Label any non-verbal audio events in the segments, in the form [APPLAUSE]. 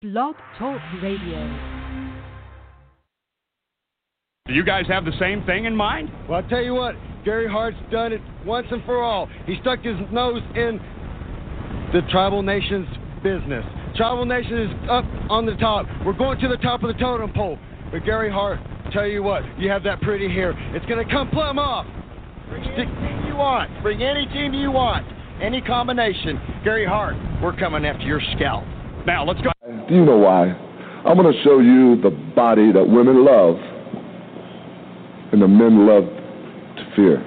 Blog Talk Radio. Do you guys have the same thing in mind? Well, I'll tell you what, Gary Hart's done it once and for all. He stuck his nose in the tribal nation's business. Tribal nation is up on the top. We're going to the top of the totem pole. But Gary Hart, tell you what, you have that pretty hair. It's going to come plumb off. Bring any team you want. Bring any team you want. Any combination. Gary Hart, we're coming after your scalp. Now, let's go. Do you know why? I'm going to show you the body that women love and the men love to fear.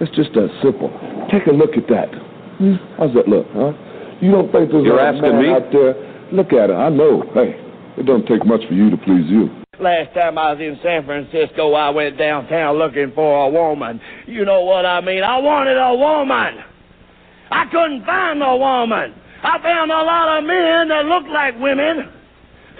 It's just that simple. Take a look at that. Hmm. How's that look, huh? You don't think there's You're a asking man me? out there? Look at it. I know. Hey, it don't take much for you to please you. Last time I was in San Francisco, I went downtown looking for a woman. You know what I mean? I wanted a woman. I couldn't find no woman. I found a lot of men that looked like women.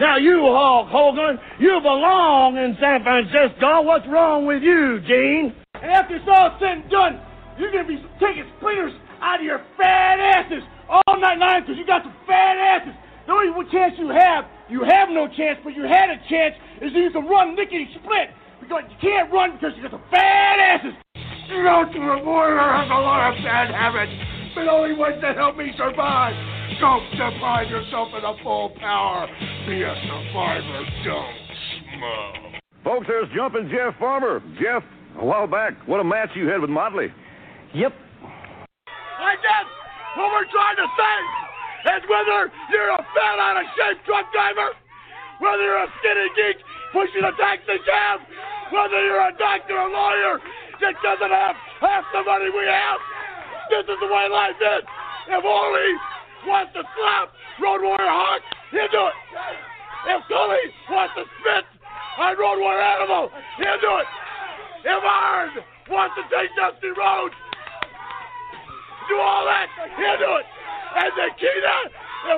Now you, Hulk Hogan, you belong in San Francisco. What's wrong with you, Gene? And after it's all said and done, you're gonna be taking splinters out of your fat asses all night long because you got some fat asses. The only chance you have, you have no chance, but you had a chance, is you can run lickety split. Because you can't run because you got some fat asses. You know, the warrior has a lot of bad habits, but only ones that help me survive. Don't deprive yourself of the full power. Be a survivor. Don't smoke. Folks, there's Jumpin' Jeff Farmer. Jeff, a while back, what a match you had with Motley. Yep. I guess what we're trying to say is whether you're a fat out of shape truck driver, whether you're a skinny geek pushing a taxi cab, whether you're a doctor or lawyer that doesn't have half the money we have, this is the way life is. If Ole wants to slap Road Warrior Hawk, he'll do it. If Tully wants to spit on Road Warrior Animal, he'll do it. If Arn wants to take Dusty Rhodes, do all that, he'll do it. And Nikita,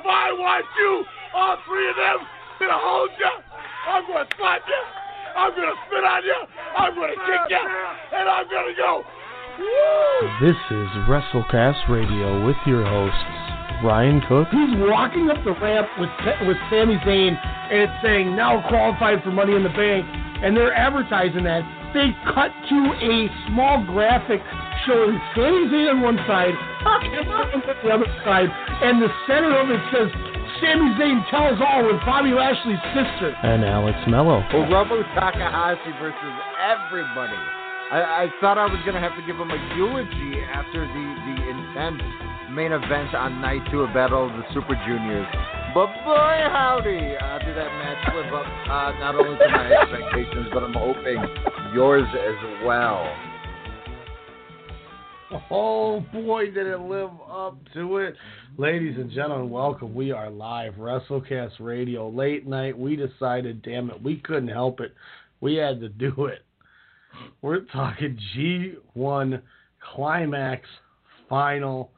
if I want you, all three of them, to hold you, I'm to slap you, I'm to spit on you, I'm to kick you, and I'm to go. Woo! This is WrestleCast Radio with your hosts, Ryan Cook. He's walking up the ramp with with Sami Zayn, and it's saying now qualified for Money in the Bank, and they're advertising that. They cut to a small graphic showing Sami Zayn on one side, and on the other side, and the center of it says Sami Zayn tells all with Bobby Lashley's sister. And Alex Mello. Hiromu Takahashi versus everybody. I, I thought I was gonna have to give him a eulogy after the the intense main event on night two of Battle of the Super Juniors. But boy howdy, uh, did that match live up uh, not only to my expectations, but I'm hoping yours as well. Oh boy, did it live up to it. Ladies and gentlemen, welcome. We are live, WrestleCast Radio, late night. We decided, damn it, we couldn't help it. We had to do it. We're talking G1 Climax Final.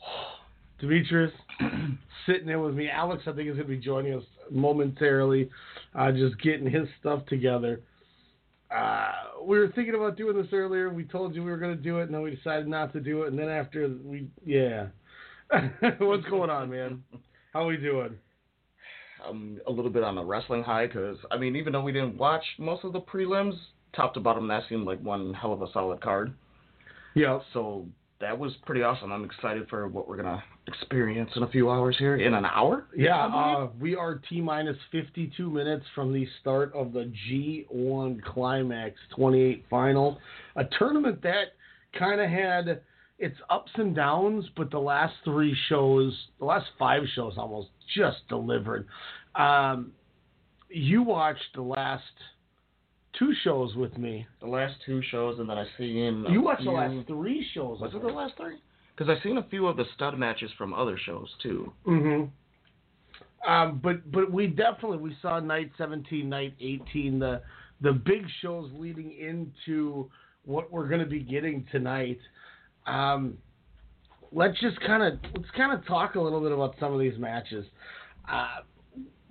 [SIGHS] Demetrius [CLEARS THROAT] sitting there with me. Alex, I think, is going to be joining us momentarily, uh, just getting his stuff together. Uh, we were thinking about doing this earlier. We told you we were going to do it, and then we decided not to do it. And then after we, yeah. [LAUGHS] What's going on, man? How we doing? [SIGHS] I'm a little bit on a wrestling high because, I mean, even though we didn't watch most of the prelims, top to bottom, that seemed like one hell of a solid card. Yeah. So that was pretty awesome. I'm excited for what we're going to experience in a few hours here. In an hour? Yeah, uh, we are T minus 52 minutes from the start of the G1 Climax 28 final. A tournament that kind of had its ups and downs, but the last three shows, the last five shows almost just delivered. Um, you watched the last two shows with me. The last two shows, and then I see in. You watched the last three shows. Was it the last three? Because I've seen a few of the stud matches from other shows too. Mm-hmm. Um, but but we definitely we saw night 17, night 18, the the big shows leading into what we're going to be getting tonight. Um, let's just kind of let's kind of talk a little bit about some of these matches. Uh,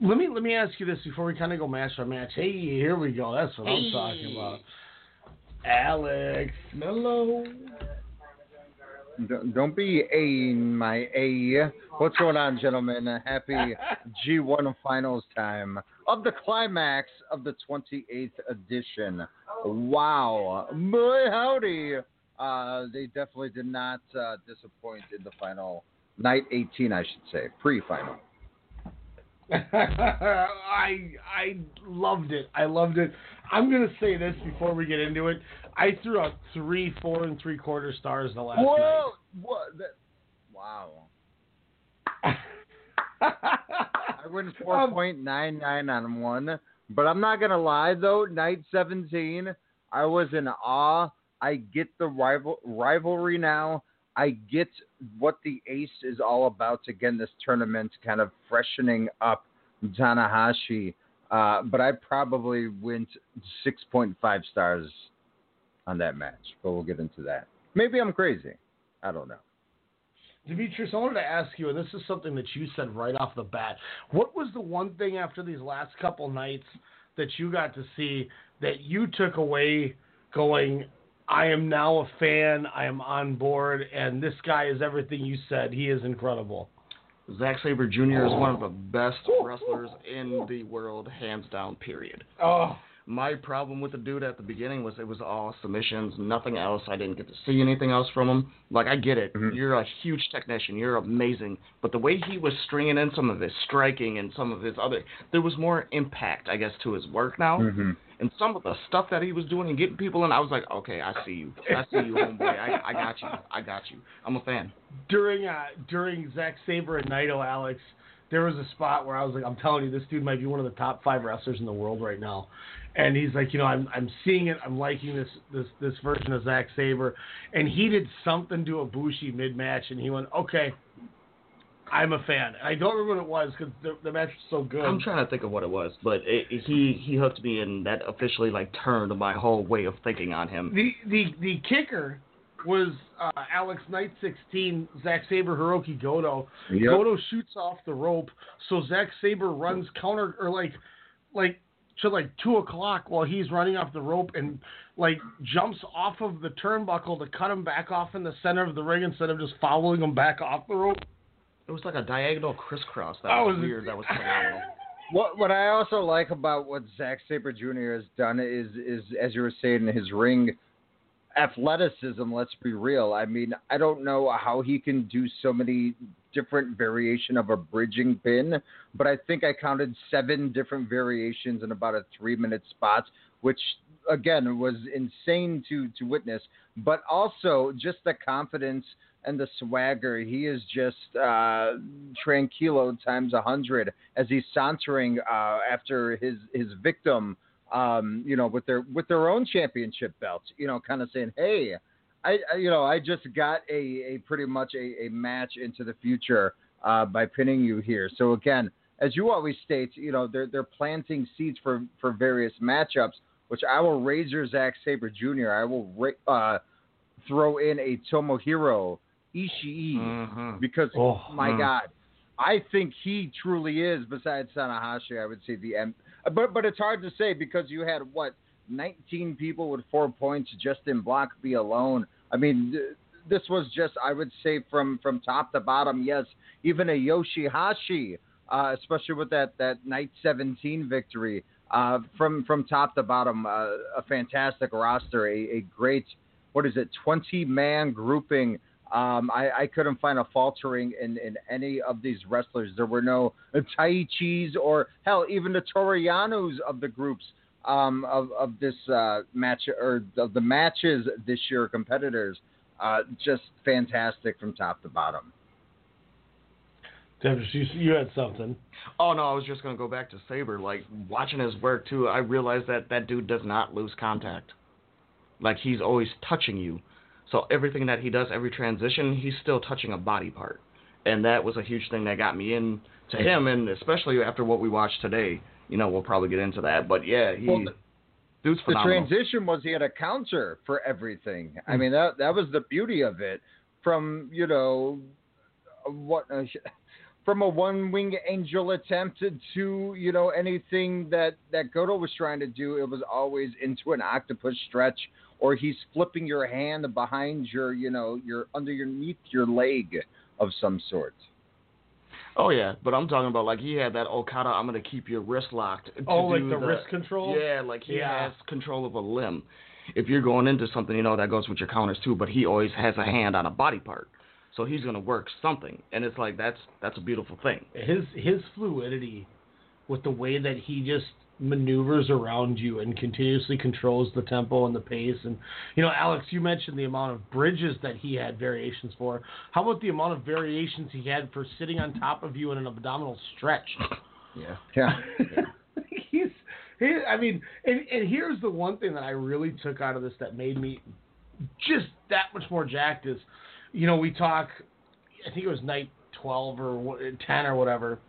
let me let me ask you this before we kind of go match by match. Hey, here we go. That's what I'm talking about. Alex Mello. Don't, don't be a my a. What's going on, gentlemen? Happy [LAUGHS] G1 finals time of the climax of the 28th edition. Wow, boy howdy! Uh, they definitely did not uh, disappoint in the final night 18, I should say, pre-final. [LAUGHS] I I loved it. I loved it. I'm gonna say this before we get into it. I threw out three, four, and three quarter stars the last Whoa! night. What? That, wow. [LAUGHS] I went um, four point nine nine on one, but I'm not gonna lie though. Night 17, I was in awe. I get the rival rivalry now. I get what the Ace is all about. Again, this tournament kind of freshening up Tanahashi. Uh, but I probably went 6.5 stars on that match. But we'll get into that. Maybe I'm crazy. I don't know. Demetrius, I wanted to ask you, and this is something that you said right off the bat. What was the one thing after these last couple nights that you got to see that you took away going, I am now a fan, I am on board, and this guy is everything you said. He is incredible. Zack Sabre Jr. is one of the best wrestlers in the world, hands down. Period. Oh, My problem with the dude at the beginning was it was all submissions, nothing else. I didn't get to see anything else from him. Like I get it, you're a huge technician, you're amazing, but the way he was stringing in some of his striking and some of his other, there was more impact, I guess, to his work now. Mhm. And some of the stuff that he was doing and getting people in, I was like, okay, I see you, I see you, homeboy. I, I got you, I got you. I'm a fan. during uh, during Zack Sabre and Naito, Alex, there was a spot where I was like, I'm telling you, this dude might be one of the top five wrestlers in the world right now. And he's like, you know, I'm I'm seeing it, I'm liking this this this version of Zack Sabre, and he did something to Ibushi mid match, and he went, okay, I'm a fan. I don't remember what it was because the, the match was so good. I'm trying to think of what it was, but it, it- he he hooked me, and that officially like turned my whole way of thinking on him. The the the kicker was uh, Alex night 16, Zack Sabre Hiroki Goto. Yep. Goto shoots off the rope, so Zack Sabre runs counter or like like to like two o'clock while he's running off the rope and like jumps off of the turnbuckle to cut him back off in the center of the ring instead of just following him back off the rope. It was like a diagonal crisscross. That That was, was- weird. That was [LAUGHS] phenomenal. What what I also like about what Zack Sabre Jr. has done is is as you were saying his ring athleticism. Let's be real. I mean, I don't know how he can do so many different variation of a bridging pin, but I think I counted seven different variations in about a three minute spot, which again was insane to to witness. But also just the confidence and the swagger. He is just uh, tranquilo times a hundred as he's sauntering uh, after his his victim. Um, you know, with their with their own championship belts. You know, kind of saying, "Hey, I, I you know I just got a, a pretty much a, a match into the future uh, by pinning you here." So again, as you always state, you know they're they're planting seeds for for various matchups, which I will razor Zack Sabre Jr. I will ra- uh, throw in a Tomohiro Ishii Mhm. because Oh, my mm. God, I think he truly is. Besides Tanahashi, I would say the M. But but it's hard to say because you had what 19 people with four points just in Block B alone. I mean, th- this was just I would say from from top to bottom. Yes, even a Yoshihashi, uh, especially with that that night 17 victory. Uh, from from top to bottom, uh, a fantastic roster, a, a great what is it, 20 man grouping. Um, I, I couldn't find a faltering in, in any of these wrestlers. There were no Tai Chi's or hell, even the Toru Yanos of the groups um, of of this uh, match or of the matches this year, competitors. Uh, just fantastic from top to bottom. Demetrius, you, you had something. Oh no, I was just gonna go back to Sabre. Like watching his work too, I realized that that dude does not lose contact. Like he's always touching you. So everything that he does, every transition, he's still touching a body part, and that was a huge thing that got me in to him, and especially after what we watched today. You know, we'll probably get into that, but yeah, he Well, the- dude's The transition was he had a counter for everything. I mean that that was the beauty of it. From you know what uh, from a one wing angel attempt to you know anything that that Goto was trying to do, it was always into an octopus stretch, or he's flipping your hand behind your you know your underneath your leg of some sort. Oh yeah, but I'm talking about like he had that oh, Okada. I'm gonna keep your wrist locked. to Oh, like do the wrist control? Yeah, like he Yeah. has control of a limb. If you're going into something, you know that goes with your counters too. But he always has a hand on a body part, so he's gonna work something, and it's like that's that's a beautiful thing. his his fluidity with the way that he just maneuvers around you and continuously controls the tempo and the pace and you know Alex you mentioned the amount of bridges that he had variations for how about the amount of variations he had for sitting on top of you in an abdominal stretch Yeah. Yeah. [LAUGHS] he's he, I mean and, and here's the one thing that I really took out of this that made me just that much more jacked is you know we talk I think it was night 12 or 10 or whatever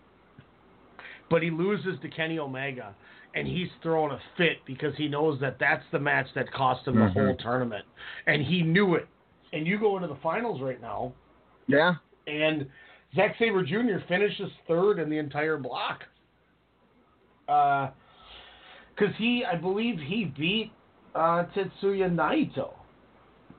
but he loses to Kenny Omega, and he's throwing a fit because he knows that that's the match that cost him the Mhm. whole tournament, and he knew it. And you go into the finals right now, Yeah. and Zack Sabre Jr. finishes third in the entire block. Because he, I believe, he beat uh, Tetsuya Naito.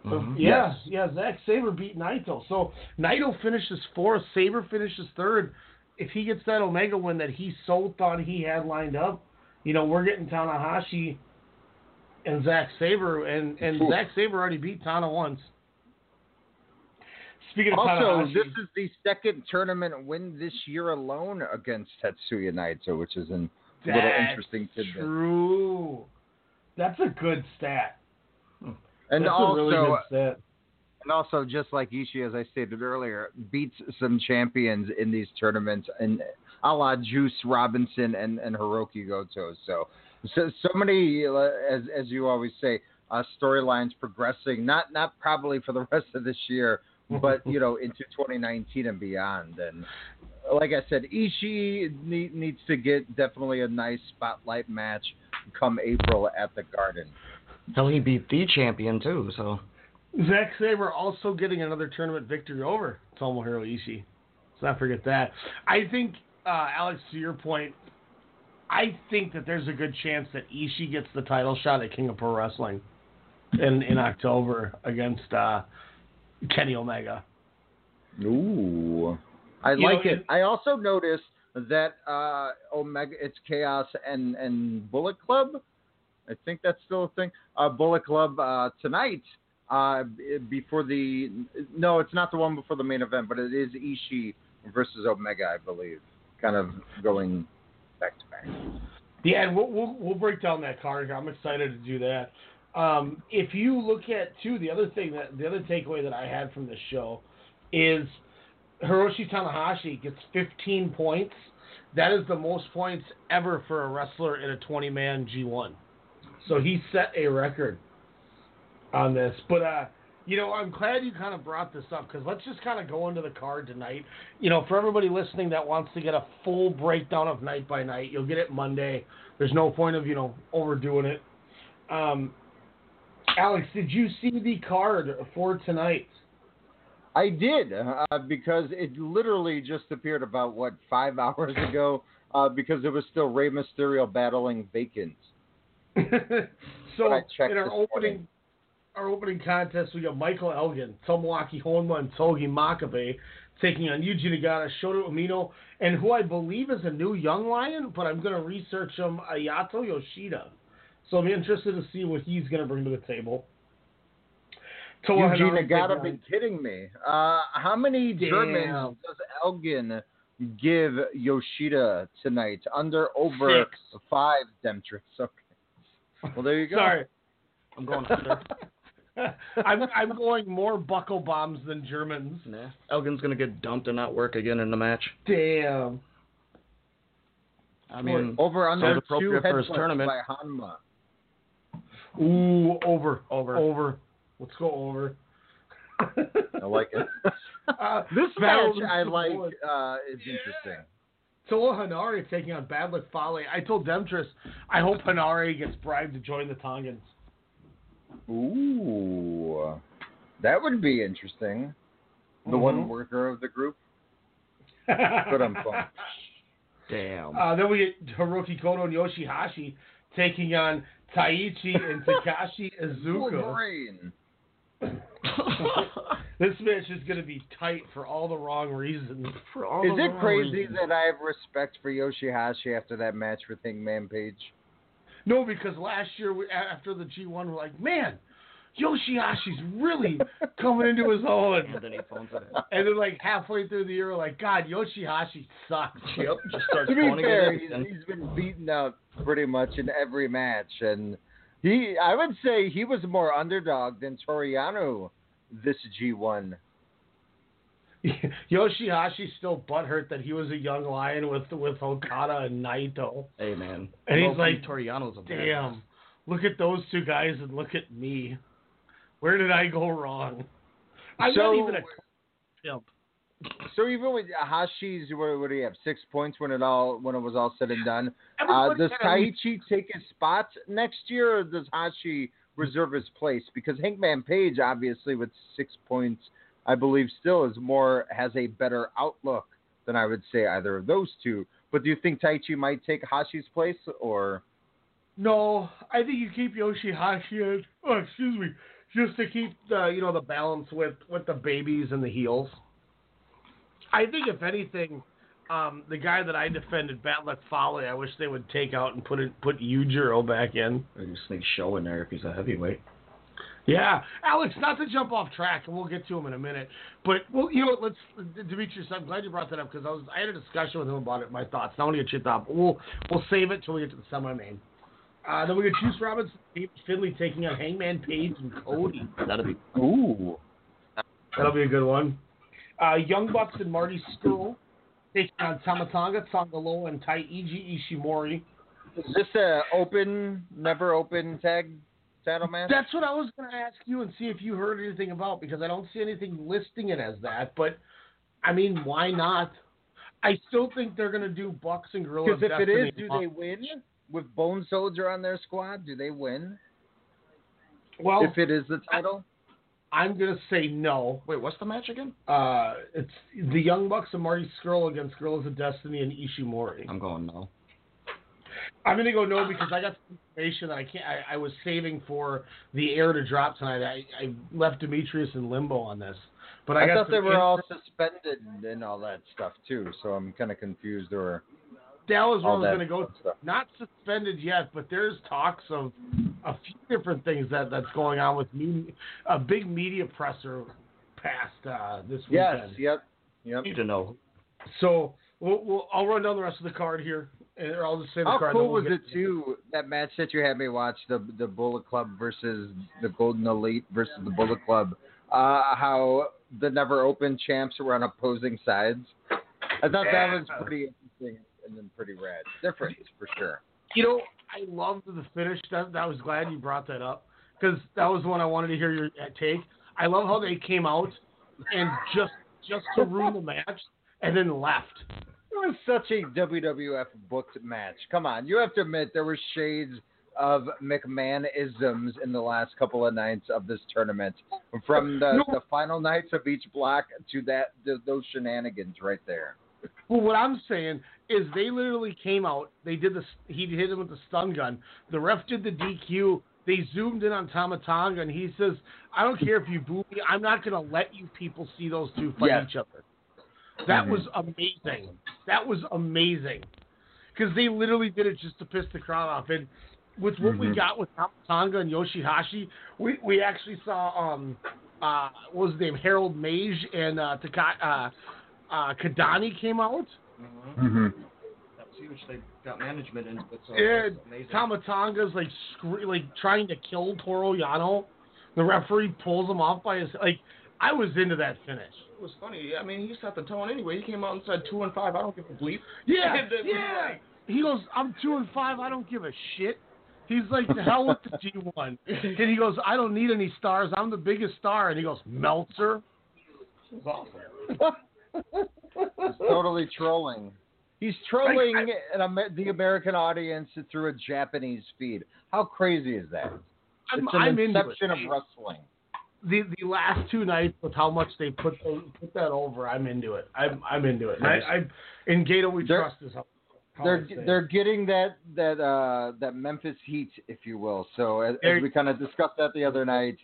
Mhm. Yeah, Yes. yeah. Zack Sabre beat Naito. So Naito finishes fourth. Sabre finishes third. If he gets that Omega win that he so thought he had lined up, you know, we're getting Tanahashi and Zack Sabre, and and Oof. Zack Sabre already beat Tana once. Speaking of Also, Tanahashi, this is the second tournament win this year alone against Tetsuya Naito, which is an, a little interesting tidbit. True. That's a good stat. Hmm. And That's also, a really good uh, stat. and also, just like Ishii, as I stated earlier, beats some champions in these tournaments, and a la Juice Robinson and, and Hiroki Goto. So, so, so many, uh, as as you always say, uh, storylines progressing. Not not probably for the [LAUGHS] rest of this year, but you know into [LAUGHS] 2019 and beyond. And like I said, Ishii need, needs to get definitely a nice spotlight match come April at the Garden. Hell, he beat the champion too. So Zack Saber also getting another tournament victory over Tomohiro Ishii. Let's not forget that. I think, uh, Alex, to your point, I think that there's a good chance that Ishii gets the title shot at King of Pro Wrestling in in October against uh, Kenny Omega. Ooh. I You like know, it. I also noticed that uh, Omega, it's Chaos and, and Bullet Club. I think that's still a thing. Uh, Bullet Club uh, tonight uh, before the. No, it's not the one before the main event, but it is Ishii versus Omega, I believe. Kind of going back to back. Yeah, and we'll, we'll we'll break down that card. here. I'm excited to do that. Um, if you look at too, the other thing that the other takeaway that I had from this show is Hiroshi Tanahashi gets 15 points. That is the most points ever for a wrestler in a 20 man G1. So he set a record on this. But uh, you know, I'm glad you kind of brought this up because let's just kind of go into the card tonight. You know, for everybody listening that wants to get a full breakdown of night by night, you'll get it Monday. There's no point of you know overdoing it. Um, Alex, did you see the card for tonight? I did uh, because it literally just appeared about what five [LAUGHS] hours ago. Uh, because it was still Rey Mysterio battling Vacant. [LAUGHS] so in our opening morning. Our opening contest, we got Michael Elgin, Tomoaki Honma, and Togi Makabe taking on Yuji Nagata, Shota Umino, and who I believe is a new young lion, but I'm going to research him, Ayato Yoshida. So I'm interested to see what he's going to bring to the table. Toa Eugene Henare Nagata taking be kidding me. Uh, how many Damn. Germans does Elgin give Yoshida tonight? Under over Six. five Demetrius. Okay. Well, there you go. Sorry. I'm going under. [LAUGHS] [LAUGHS] I'm, I'm going more buckle bombs than Germans. nah. Elgin's gonna get dumped and not work again in the match. Damn. I mean, over under sounds two appropriate for his headbutts tournament. by Honma. Ooh, over. Over. Over. Let's go over. [LAUGHS] I like it. [LAUGHS] Uh, this match I like Board. uh, is interesting. Toa Henare taking on Bad Luck Fale. I told Demetrius, I hope Henare gets bribed to join the Tongans. Ooh, that would be interesting. The Mhm. one worker of the group. [LAUGHS] But I'm fine. Damn. Uh, then we get Hiroki Kono and Yoshihashi taking on Taichi and [LAUGHS] Takashi Iizuka. Wolverine. [LAUGHS] this match is going to be tight for all the wrong reasons. For all Is the it crazy reasons. that I have respect for Yoshihashi after that match with Hangman Page? No, because last year we, after the G1, we're like, man, Yoshihashi's really [LAUGHS] coming into his own. And then he phones it in. And then like halfway through the year, we're like, God, Yoshihashi sucks. [LAUGHS] Yep, just starts to be phoning fair, it he's, he's been beaten up pretty much in every match, and he, I would say, he was more underdog than Toru Yano this G1. [LAUGHS] Yoshihashi's still butthurt that he was a young lion with with Okada and Naito. Hey man. And he's Loki like, Toru Yano's a. Damn, look at those two guys and look at me. Where did I go wrong? I'm So- not even a pimp. So even with Hashi's, what, what do you have? Six points when it all when it was all said and done. Uh, does Taichi take his spot next year, or does Hashi reserve his place? Because Hangman Page, obviously, with six points, I believe still is more has a better outlook than I would say either of those two. But do you think Taichi might take Hashi's place, or No, I think you keep Yoshihashi. in- Oh, excuse me, just to keep the you know the balance with with the babies and the heels. I think if anything, um, the guy that I defended, Batlet Folly, I wish they would take out and put it put Yujiro back in. Or just sneak show in there if he's a heavyweight. Yeah, Alex, not to jump off track, and we'll get to him in a minute. But well, you know, what, let's Demetrius. I'm glad you brought that up because I was I had a discussion with him about it, my thoughts. Now I want to get your thought, but we'll we'll save it till we get to the summer main. Uh, then we got Juice Robinson, David Finlay taking on Hangman Page and Cody. That'd be ooh, That'll be a good one. Uh, Young Bucks and Marty Scurll taking on Tama Tonga, Tongaloa, and Taiji Ishimori. is this a open, never open tag title match? That's what I was going to ask you and see if you heard anything about because I don't see anything listing it as that. But I mean, why not? I still think they're going to do Bucks and Guerrillas. Because if it is, do they win? With Bone Soldier on their squad, do they win? Well, if it is the title? I'm going to say no. Wait, what's the match again? Uh, it's the Young Bucks and Marty Scurll against Guerrillas of Destiny and Ishimori. I'm going no. I'm gonna go no because I got some information that I can't. I, I was saving for the air to drop tonight. I, I left Demetrius in limbo on this, but I, I, got thought they some were all suspended and all that stuff too, so I'm kind of confused. Or That was where I all was gonna go. stuff. Not suspended yet, but there's talks of a few different things that that's going on with new, a big media presser passed uh, this weekend. yes, yep, yep. Need to know. So we'll, we'll, I'll run down the rest of the card here, and or I'll just say the How card. cool was it too? That match that you had me watch the the Bullet Club versus the Golden Elite versus the Bullet Club. Uh, how the never open champs were on opposing sides. I thought that was pretty interesting and then pretty rad. Different for sure. You know, I loved the finish. That, that I was glad you brought that up because that was one I wanted to hear your uh, take. I love how they came out and just just to ruin the match and then left. It was such a WWF booked match. Come on, you have to admit there were shades of McMahonisms in the last couple of nights of this tournament, from the, No. the final nights of each block to that th those shenanigans right there. Well, what I'm saying is they literally came out. They did the he hit him with the stun gun. The ref did the DQ. They zoomed in on Tama Tonga and he says, "I don't care if you boo me. I'm not going to let you people see those two fight each other." That Mhm. was amazing. That was amazing because they literally did it just to piss the crowd off. And with what we Mhm. got with Tama Tonga and Yoshihashi, we we actually saw um uh what was his name Harold Meij and uh, Taka, uh, uh Kadani came out. Mm-hmm. That was huge. They got management into it. So Yeah, it's amazing. Tama Tonga's like scre- like trying to kill Toru Yano. The referee pulls him off by his like. I was into that finish. It was funny. I mean, he set the tone anyway. He came out and said two and five. I don't give a bleep. [LAUGHS] Yeah, [LAUGHS] And it was yeah. like- He goes, I'm two and five. I don't give a shit. He's like, the hell with the [LAUGHS] G1. And he goes, I don't need any stars. I'm the biggest star. And he goes, Meltzer. It was awesome. He's totally trolling. He's trolling an the American audience through a Japanese feed. How crazy is that? I'm, It's an I'm into inception it. of wrestling. The the last two nights with how much they put the, put that over, I'm into it. I'm I'm into it. And I, I in Gedo we They're- trust is how. how They're they're getting that that uh that Memphis heat, if you will. So as, as we kind of discussed that the other night,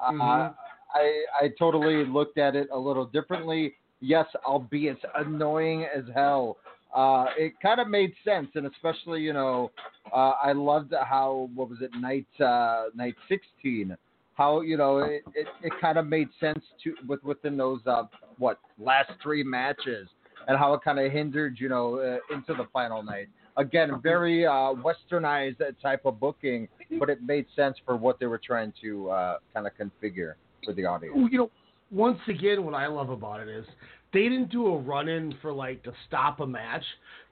uh, Mhm. I I totally looked at it a little differently. Yes, albeit annoying as hell. Uh, it kind of made sense, and especially you know, uh, I loved how what was it night uh, night sixteen. How you know it, it, it kind of made sense to with within those uh, what last three matches and how it kind of hindered you know uh, into the final night. Again, very uh, westernized type of booking, but it made sense for what they were trying to uh, kind of configure for the audience. You know, once again, what I love about it is they didn't do a run in for like to stop a match.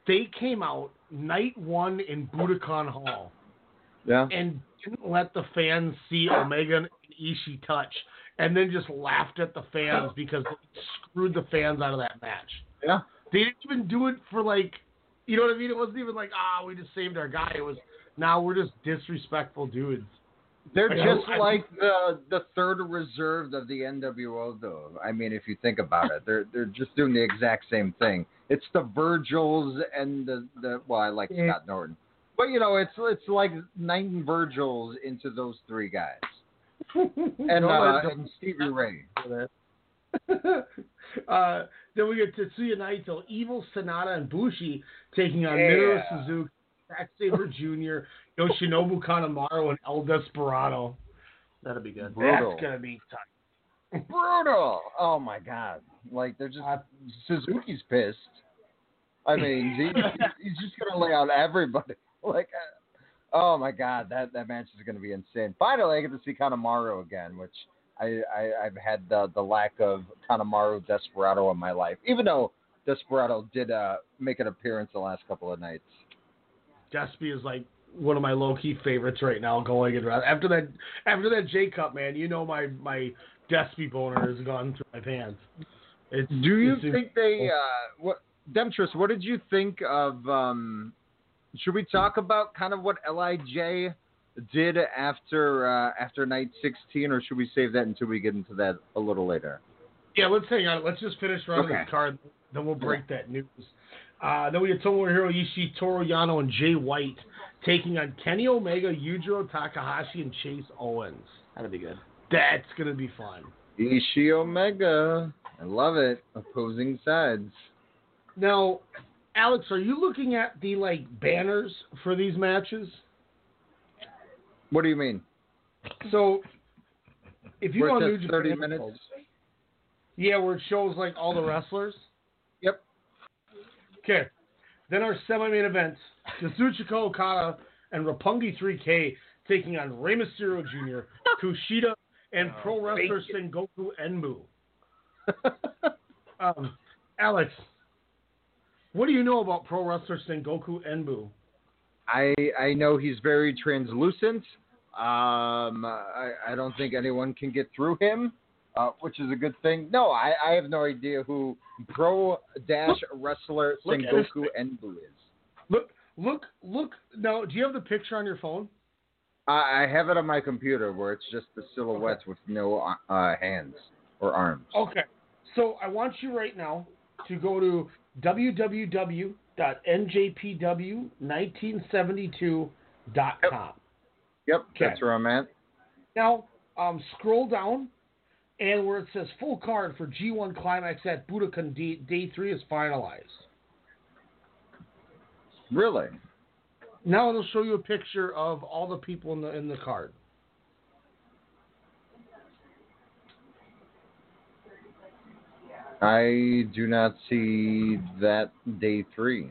They came out night one in Budokan Hall Yeah. and didn't let the fans see Omega and Ishii touch, and then just laughed at the fans [LAUGHS] because they screwed the fans out of that match. Yeah. They didn't even do it for like, you know what I mean? It wasn't even like, ah, we just saved our guy. It was, now we're just disrespectful dudes. They're just I- like the the third reserve of the NWO, though. I mean, if you think about it, they're they're just doing the exact same thing. It's the Virgils and the the well, I like. Scott Norton, but you know, it's it's like nine Virgils into those three guys, and uh, and Stevie Ray. [LAUGHS] uh, then we get Tetsuya Naito, Evil Sanada, and Bushi taking on Yeah. Minoru Suzuki, Zack Sabre Jr., Yoshinobu Kanemaru, and El Desperado. That'll be good. Brutal. That's gonna be tight. Brutal. Oh my God! Like they're just Suzuki's pissed. I mean, he, [LAUGHS] he's just gonna lay out everybody. [LAUGHS] Like, uh, oh my God, that that match is gonna be insane. Finally, I get to see Kanemaru again, which I, I I've had the the lack of Kanemaru Desperado in my life, even though Desperado did uh make an appearance the last couple of nights. Despy is like one of my low key favorites right now. Going and after that, after that J Cup, man, you know my my Despy boner has gone through my pants. It's, Do you it's- think they uh what Demetrius, what did you think of um should we talk about kind of what LIJ did after uh after night 16 or should we save that until we get into that a little later? Yeah, let's hang on. Let's just finish running Okay. this card, then we'll break that news. Uh, then we get Tomohiro Ishii, Toru Yano, and Jay White taking on Kenny Omega, Yujiro Takahashi, and Chase Owens. That'd be good. That's gonna be fun. Ishii Omega. I love it. Opposing sides. Now, Alex, are you looking at the like banners for these matches? What do you mean? So, if you want go on it New Japan 30 minutes? yeah, where it shows like all the wrestlers. Yep. Okay. Then our semi-main events: Kazuchika Okada and Roppongi 3K taking on Rey Mysterio Jr., [LAUGHS] Kushida, and Pro Wrestler Sengoku Enbu. [LAUGHS] um, Alex, what do you know about Pro Wrestler Sengoku Enbu? I I know he's very translucent. Um, I, I don't think anyone can get through him, uh, which is a good thing. No, I, I have no idea who Pro Dash Wrestler Look Sengoku Enbu is. Look, look, look. Now, do you have the picture on your phone? I, I have it on my computer where it's just the silhouette with no uh, hands or arms. Okay. So I want you right now to go to www.njpw1972.com. Yep, Okay. that's where I'm at. Now, um, scroll down, and where it says full card for G1 Climax at Budokan D- Day 3 is finalized. Really? Now it'll show you a picture of all the people in the in the card. I do not see that day three.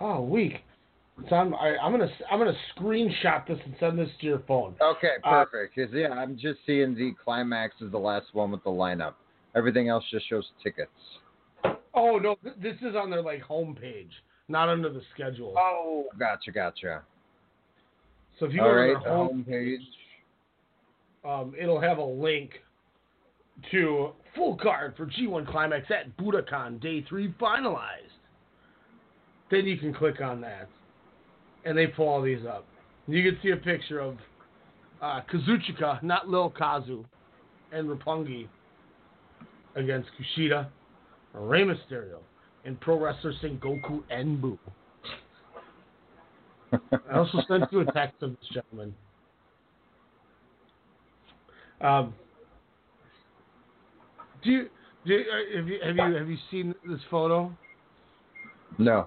Oh, weak. So I'm I, I'm gonna I'm gonna screenshot this and send this to your phone. Okay, Uh, perfect. 'Cause, yeah, I'm just seeing the climax is the last one with the lineup. Everything else just shows tickets. Oh no, th- this is on their like homepage, not under the schedule. Oh, gotcha, gotcha. So if you All go right, to the their home, homepage. um, it'll have a link to full card for G1 Climax at Budokan Day Three finalized. Then you can click on that, and they pull all these up. You can see a picture of uh, Kazuchika, not Lil Kazu, and Roppongi against Kushida, Rey Mysterio, and pro wrestler Sengoku Enbu. I also sent you a text of this gentleman. Um, do you, do you, uh, have you have you have you seen this photo? No.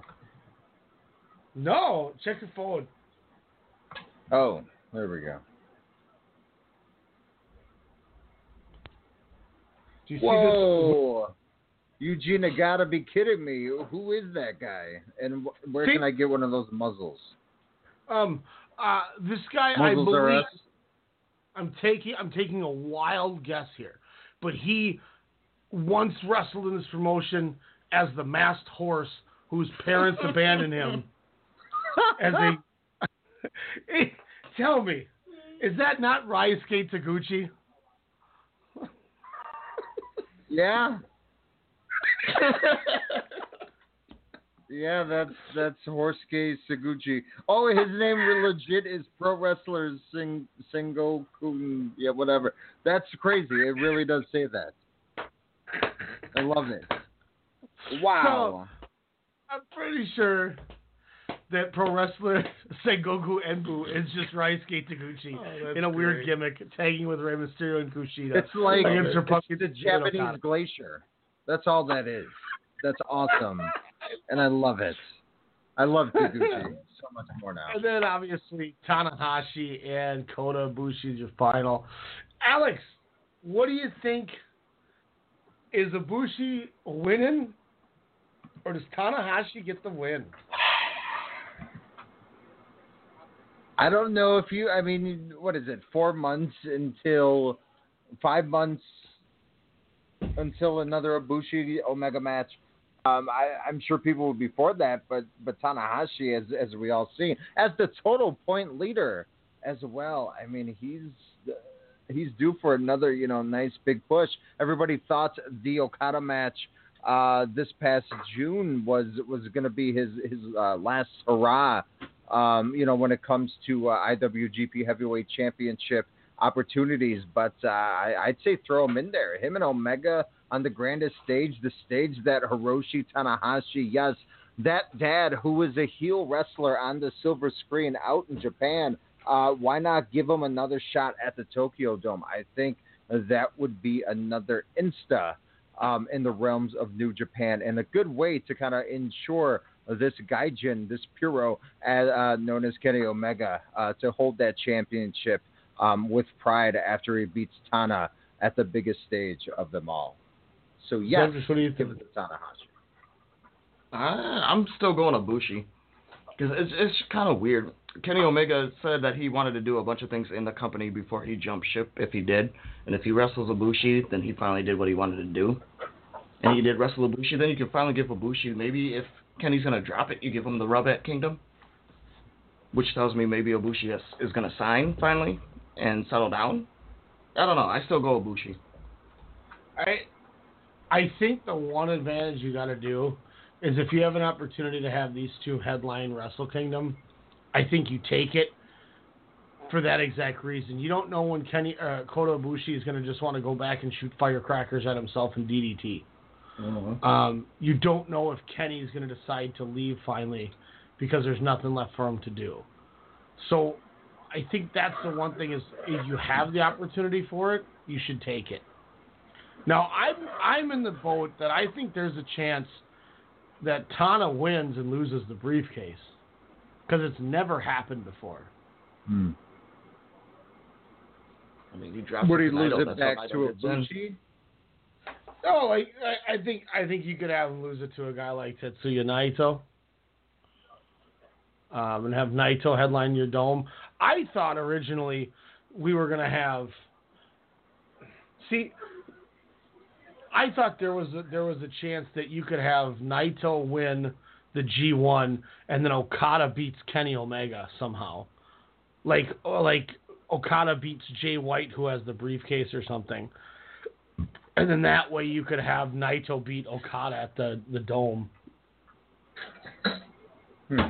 No, check your phone. Oh, there we go. Do you see Whoa. Eugene, gotta be kidding me. Who is that guy? And wh- where See- can I get one of those muzzles? this? Um, uh, this guy Muzzles I believe. I'm taking I'm taking a wild guess here, but he once wrestled in this promotion as the masked horse whose parents abandoned him [LAUGHS] as a. [LAUGHS] Tell me, is that not Ryusuke Taguchi? [LAUGHS] Yeah. yeah, that's that's Horsuke Saguchi. Oh, his name legit is Pro Wrestler Sing Sengoku. Yeah, whatever. That's crazy. It really does say that. I love it. [LAUGHS] Wow. I'm pretty sure that pro wrestler [LAUGHS] Sengoku Enbu is just Ryusuke Taguchi Oh, in a weird great. gimmick, tagging with Rey Mysterio and Kushida. It's like against Roppongi it's the and Okada. Japanese glacier. That's all that is. That's awesome, and I love it. I love Taguchi [LAUGHS] so much more now. And then obviously Tanahashi and Kota Ibushi is your final. Alex, what do you think? Is Ibushi winning, or does Tanahashi get the win? I don't know if you. I mean, what is it? Four months until five months until another Ibushi Omega match. Um, I, I'm sure people would be for that, but but Tanahashi, as as we all see, as the total point leader as well. I mean, he's he's due for another you know nice big push. Everybody thought the Okada match uh, this past June was was going to be his his uh, last hurrah. Um, you know, when it comes to uh, IWGP Heavyweight Championship opportunities, but uh, I, I'd say throw him in there. Him and Omega on the grandest stage, the stage that Hiroshi Tanahashi, yes, that dad who was a heel wrestler on the silver screen out in Japan. Uh, why not give him another shot at the Tokyo Dome? I think that would be another insta um, in the realms of New Japan and a good way to kind of ensure this Gaijin, this Puro, uh, uh, known as Kenny Omega, uh, to hold that championship um, with pride after he beats Tana at the biggest stage of them all. So yes, Douglas, what do you give it to Tanahashi. I, I'm still going Ibushi because it's it's kind of weird. Kenny Omega said that he wanted to do a bunch of things in the company before he jumped ship. If he did, and if he wrestles Ibushi, then he finally did what he wanted to do. And he did wrestle Ibushi. Then you can finally give Ibushi maybe if Kenny's gonna drop it, you give him the rub at Kingdom, which tells me maybe Ibushi is, is gonna sign finally and settle down. I don't know. I still go Ibushi. I I think the one advantage you got to do is if you have an opportunity to have these two headline Wrestle Kingdom, I think you take it for that exact reason. You don't know when Kenny uh, Kota Ibushi is going to just want to go back and shoot firecrackers at himself in DDT. Um, you don't know if Kenny is going to decide to leave finally because there's nothing left for him to do. So I think that's the one thing is if you have the opportunity for it, you should take it. Now I'm I'm in the boat that I think there's a chance that Tana wins and loses the briefcase because it's never happened before. Hmm. I mean, he drops Would he lose title, it back to Naito gets. Ibushi? No, like I, I think I think you could have him lose it to a guy like Tetsuya Naito. Um, and have Naito headline your dome. I thought originally we were gonna have. See, I thought there was a, there was a chance that you could have Naito win the G1 and then Okada beats Kenny Omega somehow, like oh, like Okada beats Jay White who has the briefcase or something. And then that way you could have Naito beat Okada at the, the dome. Hmm.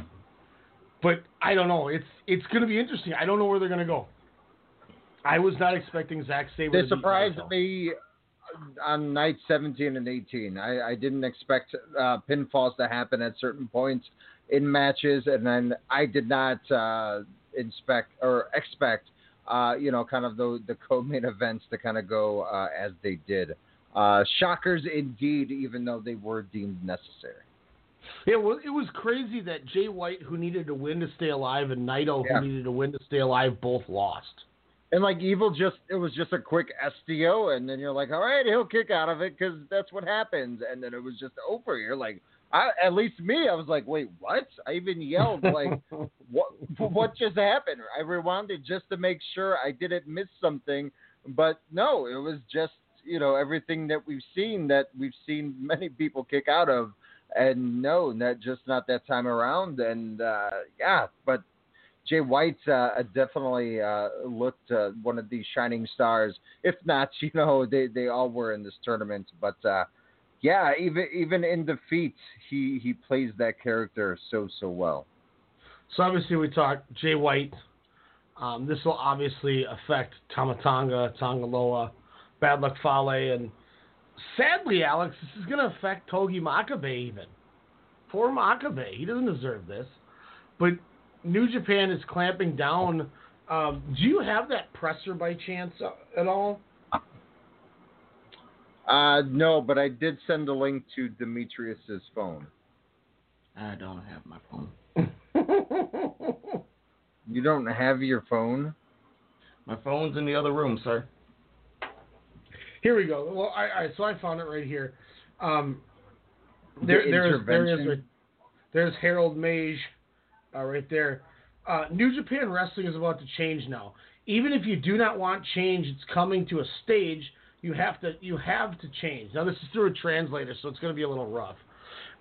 But I don't know. It's it's going to be interesting. I don't know where they're going to go. I was not expecting Zack Sabre. They surprised me on night 17 and 18. I, I didn't expect uh, pinfalls to happen at certain points in matches, and then I did not uh, inspect or expect, uh, you know, kind of the the co-main events to kind of go uh, as they did. Uh, shockers indeed, even though they were deemed necessary. Yeah, well, it was crazy that Jay White, who needed to win to stay alive, and Naito, Yeah. who needed to win to stay alive, both lost. And like evil, just it was just a quick STO, and then you're like, all right, he'll kick out of it because that's what happens, and then it was just over. You're like, I, at least me, I was like, wait, what? I even yelled like, [LAUGHS] what? What just happened? I rewound it just to make sure I didn't miss something, but no, it was just you know everything that we've seen that we've seen many people kick out of, and no, that just not that time around, and uh, yeah, but Jay White uh, definitely uh, looked uh, one of these shining stars. If not, [LAUGHS] you know, they, they all were in this tournament. But uh, yeah, even even in defeat, he he plays that character so so well. So obviously we talked Jay White. Um, this will obviously affect Tama Tonga, Tangaloa, Bad Luck Fale, and sadly, Alex, this is going to affect Togi Makabe even. Poor Makabe. He doesn't deserve this. But New Japan is clamping down. Um, do you have that presser by chance uh, at all? Uh, no, but I did send a link to Demetrius's phone. I don't have my phone. [LAUGHS] You don't have your phone? My phone's in the other room, sir. Here we go. Well, all right, all right, so I found it right here. Um, there, The there is, there is, intervention? there's Harold Meij, uh, right there. Uh, New Japan Wrestling is about to change now. Even if you do not want change, it's coming to a stage. You have to, you have to change. Now this is through a translator, so it's going to be a little rough.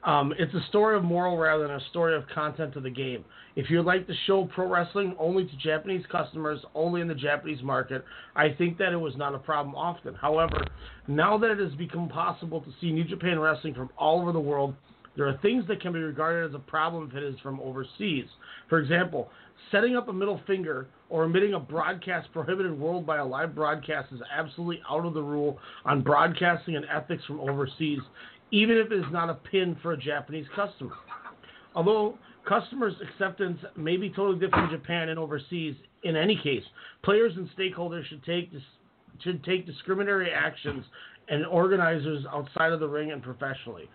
Um, it's a story of moral rather than a story of content of the game. If you'd like to show pro wrestling only to Japanese customers, only in the Japanese market, I think that it was not a problem often. However, now that it has become possible to see New Japan Wrestling from all over the world, there are things that can be regarded as a problem if it is from overseas. For example, setting up a middle finger or emitting a broadcast [LAUGHS] prohibited world by a live broadcast is absolutely out of the rule on broadcasting and ethics from overseas, even if it is not a pin for a Japanese customer. Although customers' acceptance may be totally different in Japan and overseas, in any case, players and stakeholders should take should take discriminatory actions and organizers outside of the ring and professionally.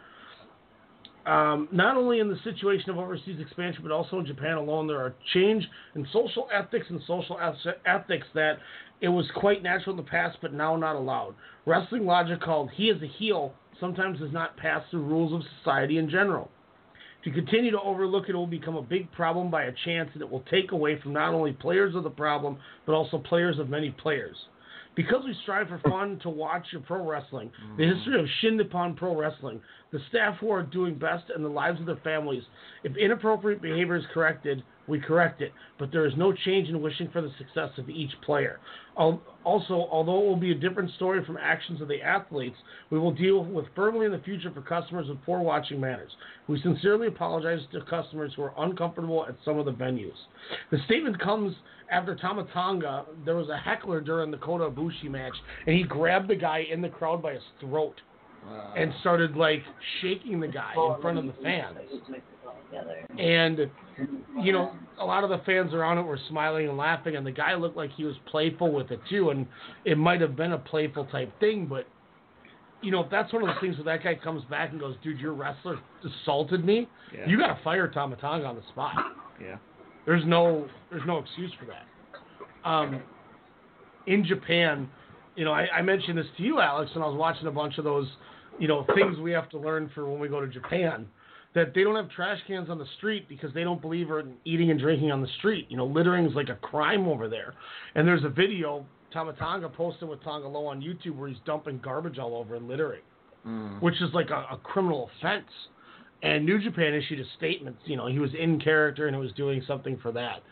Um, not only in the situation of overseas expansion, but also in Japan alone, there are change in social ethics and social ethics that it was quite natural in the past, but now not allowed. Wrestling logic called "he is a heel" sometimes does not pass the rules of society in general. To continue to overlook it, will become a big problem by a chance, that it will take away from not only players of the problem, but also players of many players. Because we strive for fun to watch your pro wrestling, the mm. history of Shin Nippon Pro Wrestling, the staff who are doing best, and the lives of their families, if inappropriate behavior is corrected, we correct it, but there is no change in wishing for the success of each player. Also, although it will be a different story from actions of the athletes, we will deal with firmly in the future for customers with poor watching manners. We sincerely apologize to customers who are uncomfortable at some of the venues. The statement comes after Tama Tonga. There was a heckler during the Kota Ibushi match, and he grabbed the guy in the crowd by his throat and started like shaking the guy in front of the fans. And you know, a lot of the fans around it were smiling and laughing, and the guy looked like he was playful with it too. And it might have been a playful type thing, but you know, if that's one of those things where that guy comes back and goes, "Dude, your wrestler assaulted me," Yeah. you got to fire Tama Tonga on the spot. Yeah. There's no there's no excuse for that. Um, in Japan, you know, I, I mentioned this to you, Alex, and I was watching a bunch of those, you know, things we have to learn for when we go to Japan. That they don't have trash cans on the street because they don't believe in eating and drinking on the street. You know, littering is like a crime over there. And there's a video Tama Tonga posted with Tanga Loa on YouTube where he's dumping garbage all over and littering which is like a, a criminal offense. And New Japan issued a statement, you know, he was in character and it was doing something for that.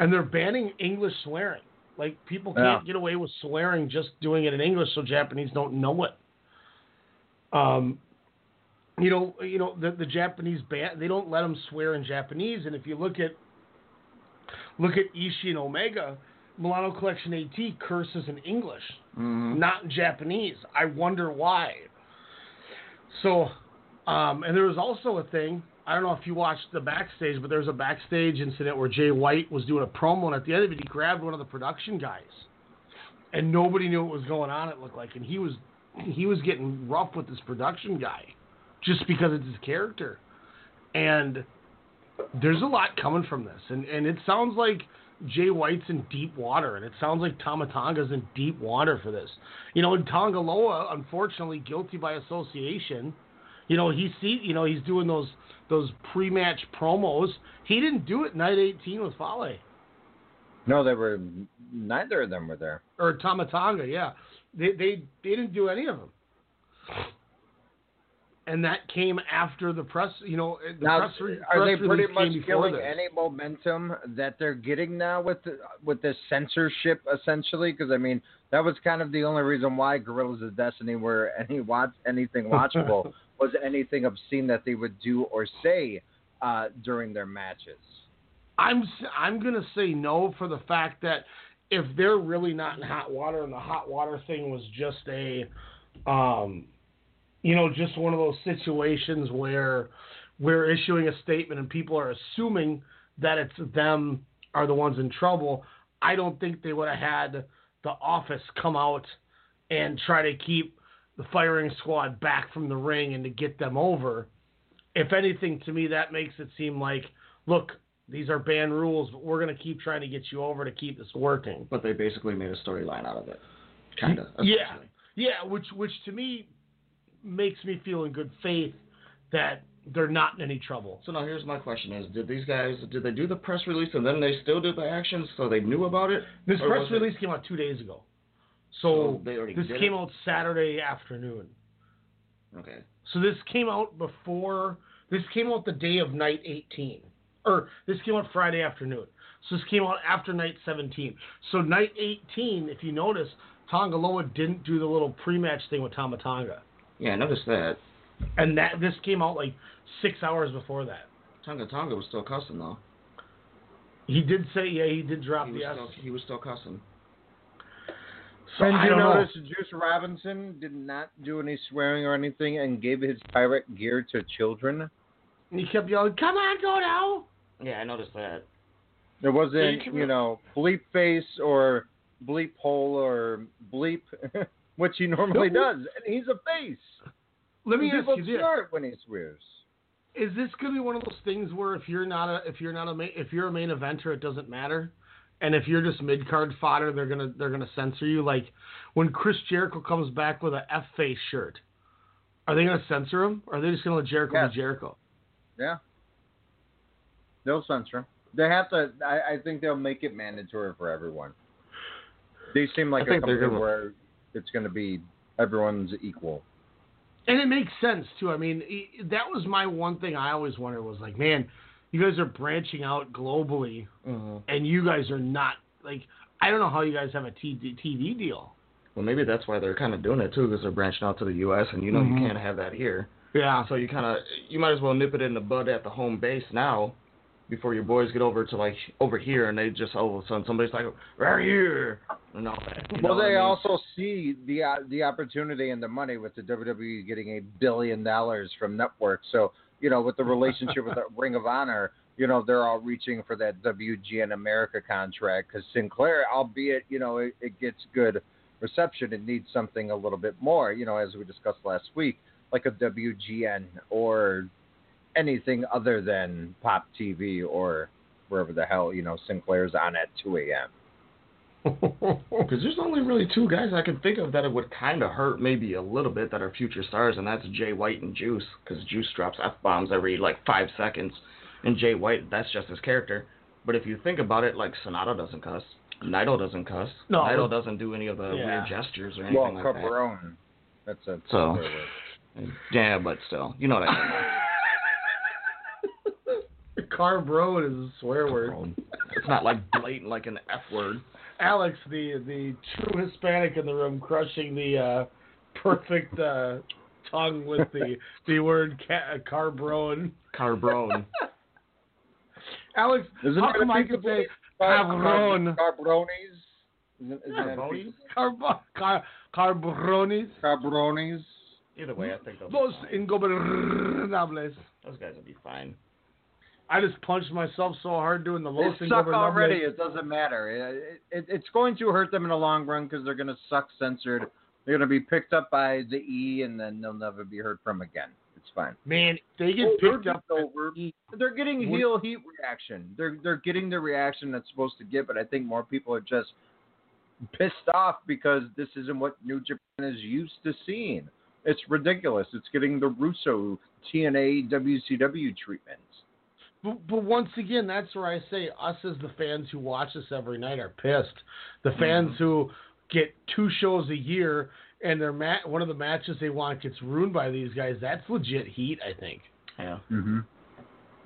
And they're banning English swearing. Like people can't Yeah. get away with swearing just doing it in English so Japanese don't know it. Um you know, you know the the Japanese ban they don't let them swear in Japanese and if you look at look at Ishii and Omega, Milano Collection AT curses in English, Mhm. not in Japanese. I wonder why. So, um, and there was also a thing. I don't know if you watched the backstage, but there was a backstage incident where Jay White was doing a promo, and at the end of it, he grabbed one of the production guys, and nobody knew what was going on. It looked like, and he was he was getting rough with this production guy, just because it's his character, and there's a lot coming from this, and and it sounds like Jay White's in deep water, and it sounds like Tama Tonga's in deep water for this. You know, and Tanga Loa, unfortunately, guilty by association. You know, he see, you know, he's doing those those pre-match promos. He didn't do it night 18 with Fale No, they were. Neither of them were there. or Tama Tonga. Yeah, they they they didn't do any of them. And that came after the press. You know, the Now, press, re- are they pretty much killing this. any momentum that they're getting now with the, with this censorship, essentially? Because I mean, that was kind of the only reason why Guerrillas of Destiny were any watch anything watchable [LAUGHS] was anything obscene that they would do or say uh, during their matches. I'm I'm gonna say no for the fact that if they're really not in hot water and the hot water thing was just a, um, you know, just one of those situations where we're issuing a statement and people are assuming that it's them are the ones in trouble. I don't think they would have had the office come out and try to keep the firing squad back from the ring and to get them over. If anything, to me, that makes it seem like, look, these are banned rules, but we're going to keep trying to get you over to keep this working. But they basically made a storyline out of it. Kind of. Yeah, yeah, which which to me makes me feel in good faith that they're not in any trouble. So now here's my question: Is did these guys did they do the press release and then they still did the actions so they knew about it? This press was it- release came out two days ago, so, already this came it? out Saturday afternoon. Okay. So this came out before. This came out the day of night 18, or this came out Friday afternoon. So this came out after night 17. So night 18, if you notice, Tanga Loa didn't do the little pre-match thing with Tama Tonga, Yeah, I noticed that. and that this came out like six hours before that. Tonga Tonga was still cussing though. He did say, yeah, he did drop He the was, S. still, he was still cussing. So and I you don't know. notice Juice Robinson did not do any swearing or anything and gave his pirate gear to children. And he kept yelling, "Come on, go now!" Yeah, I noticed that. There wasn't, you you, know, bleep face or bleep hole or bleep, [LAUGHS] which he normally No. does. And he's a face. Let me ask you this: when he swears. Is this going to be one of those things where if you're not a if you're not a ma- if you're a main eventer, it doesn't matter, and if you're just mid card fodder, they're gonna they're gonna censor you? Like when Chris Jericho comes back with a F face shirt, are they gonna censor him? Or are they just gonna let Jericho Yes. be Jericho? Yeah. They'll censor him. They have to. I, I think they'll make it mandatory for everyone. They seem like I a company where it's going to be everyone's equal. And it makes sense too. I mean, that was my one thing I always wondered was like, man, you guys are branching out globally, Mm-hmm. and you guys are not like I don't know how you guys have a TV, deal. Well, maybe that's why they're kind of doing it too, because they're branching out to the U.S. and you know Mhm. you can't have that here. Yeah. So you kind of you might as well nip it in the bud at the home base now, before your boys get over to like over here and they just all of a sudden somebody's like right here and all that. You well, what I they mean? also see the uh, the opportunity and the money with the WWE getting a billion dollars from networks. So you know, with the relationship with [LAUGHS] the Ring of Honor, you know, they're all reaching for that WGN America contract because Sinclair, albeit you know it, it gets good reception, it needs something a little bit more. You know, as we discussed last week, like a WGN or anything other than Pop TV or wherever the hell you know Sinclair's on at 2 a.m. Because [LAUGHS] there's only really two guys I can think of that it would kind of hurt maybe a little bit that are future stars, and that's Jay White and Juice. Because Juice drops f bombs every like five seconds, and Jay White that's just his character. But if you think about it, like Sanada doesn't cuss, Naito doesn't cuss, No. Naito doesn't do any of the Yeah. weird gestures or anything Well, like Cabrone. That's a So- swear word. that. Yeah, but still, you know what I [LAUGHS] Carbro is a swear word. It's not like blatant like an f word. Alex, the the true Hispanic in the room, crushing the uh, perfect uh, tongue with the [LAUGHS] the word ca- carbron. Carbrone. [LAUGHS] Alex, Isn't how come a I pizza can say Cabron. Carbronis. Isn't, isn't that a Carboni? piece- Carbo- car- carbronis. Carbronis. Either way, I think they'll Los ingobernables. Those guys will be fine. I just punched myself so hard doing the Los They suck already. It doesn't matter. It, it, it's going to hurt them in the long run because they're going to suck censored. They're going to be picked up by the E, and then they'll never be heard from again. It's fine. Man, they get Oh, picked up. over. They're getting What- heel heat reaction. They're they're getting the reaction that's supposed to get, but I think more people are just pissed off because this isn't what New Japan is used to seeing. It's ridiculous. It's getting the Russo TNA WCW treatments. But, but once again, that's where I say us as the fans who watch this every night are pissed. The fans Mm-hmm. who get two shows a year and their mat one of the matches they want gets ruined by these guys. That's legit heat, I think. Yeah. Mm-hmm.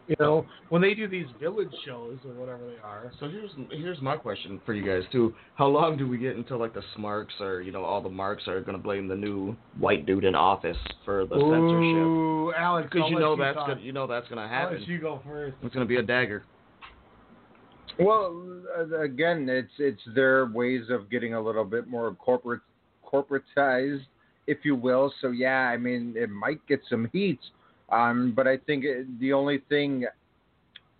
You know, when they do these village shows or whatever they are. So here's here's my question for you guys too. How long do we get until like the Smarks or you know all the Marks are gonna blame the new white dude in office for the censorship? Ooh, Alex, Because I'll you let know you that's talk. gonna, you know that's gonna I'll happen. let you go first. It's gonna be a dagger. Well, uh, again, it's it's their ways of getting a little bit more corporate corporatized, if you will. So yeah, I mean, it might get some heat, um, but I think it, the only thing,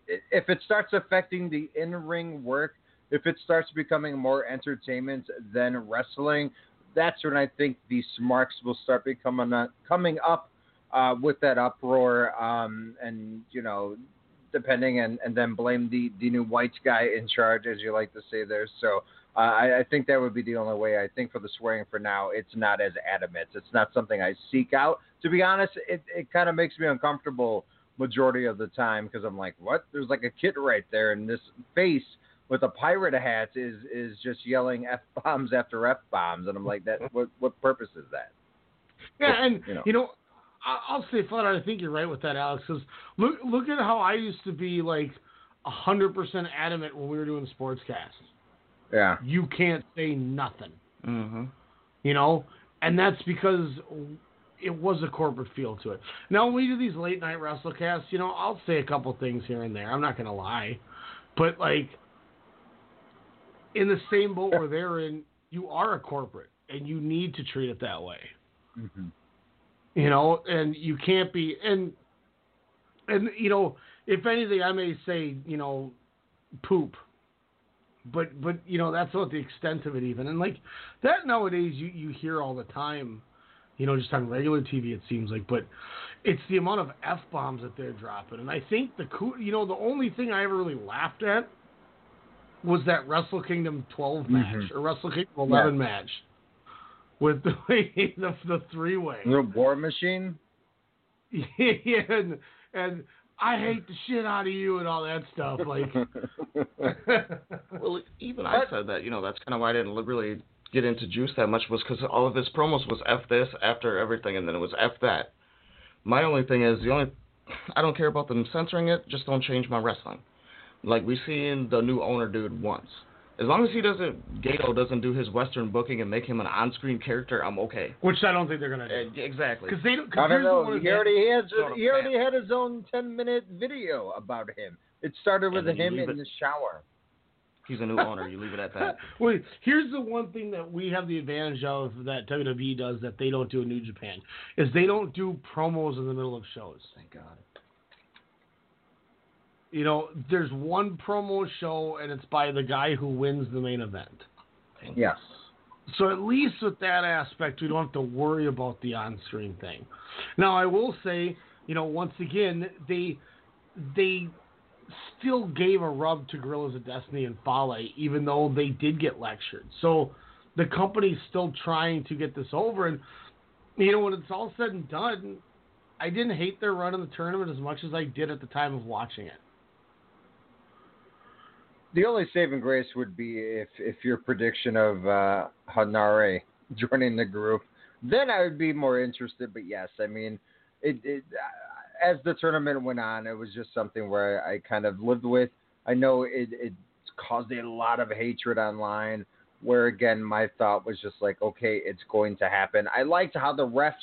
if it starts affecting the in-ring work, if it starts becoming more entertainment than wrestling, that's when I think the smarks will start becoming uh, coming up uh, with that uproar, um, and you know, depending, and, and then blame the, the new white guy in charge, as you like to say there. So uh, I, I think that would be the only way. I think for the swearing for now, it's not as adamant. It's not something I seek out. To be honest, it, it kind of makes me uncomfortable majority of the time because I'm like, what? There's like a kid right there, and this face with a pirate hat is is just yelling f bombs after f bombs, and I'm like, that. What what purpose is that? Yeah, and You know. you know, I'll say flat out, I think you're right with that, Alex. Because look, look at how I used to be like hundred percent adamant when we were doing sportscast. Yeah. You can't say nothing, Mm-hmm. you know, and that's because it was a corporate feel to it. Now when we do these late night WrestleCasts, you know, I'll say a couple things here and there. I'm not gonna lie, but like in the same boat where they're in, you are a corporate, and you need to treat it that way. Mm-hmm. You know, and you can't be and and you know, if anything, I may say, you know, poop, but but you know that's not the extent of it even, and like that nowadays you you hear all the time, you know, just on regular TV it seems like, but it's the amount of f bombs that they're dropping, and I think the cool, you know, the only thing I ever really laughed at was that Wrestle Kingdom 12 match Mhm. or Wrestle Kingdom 11 Yeah. match with [LAUGHS] the the, the three way. The War Machine. [LAUGHS] yeah, and, and I hate the shit out of you and all that stuff. Like, [LAUGHS] Well, even I said that. You know, that's kind of why I didn't really get into Juice that much was because all of his promos was f this after everything, and then it was f that. My only thing is the only I don't care about them censoring it. Just don't change my wrestling. Like we seen the new owner dude once. As long as he doesn't, Gedo doesn't do his Western booking and make him an on-screen character, I'm okay. which I don't think they're gonna do. Uh, exactly. Because they don't. Cause I don't here's the know. He already has. Sort of He already had his own ten-minute video about him. It started with And then you him in it- the shower. He's a new owner. You leave it at that. [LAUGHS] Wait, here's the one thing that we have the advantage of that WWE does that they don't do in New Japan is they don't do promos in the middle of shows. Thank God. You know, there's one promo show and it's by the guy who wins the main event. Yes. So at least with that aspect, we don't have to worry about the on-screen thing. Now, I will say, you know, once again, they they still gave a rub to Guerrillas of Destiny and Fale, even though they did get lectured. So the company's still trying to get this over, and you know, when it's all said and done, I didn't hate their run in the tournament as much as I did at the time of watching it. The only saving grace would be if if your prediction of uh, Henare [LAUGHS] joining the group, then I would be more interested. But yes, I mean, it, it uh, as the tournament went on, it was just something where I kind of lived with. I know it it caused a lot of hatred online. Where again, my thought was just like, okay, it's going to happen. I liked how the refs,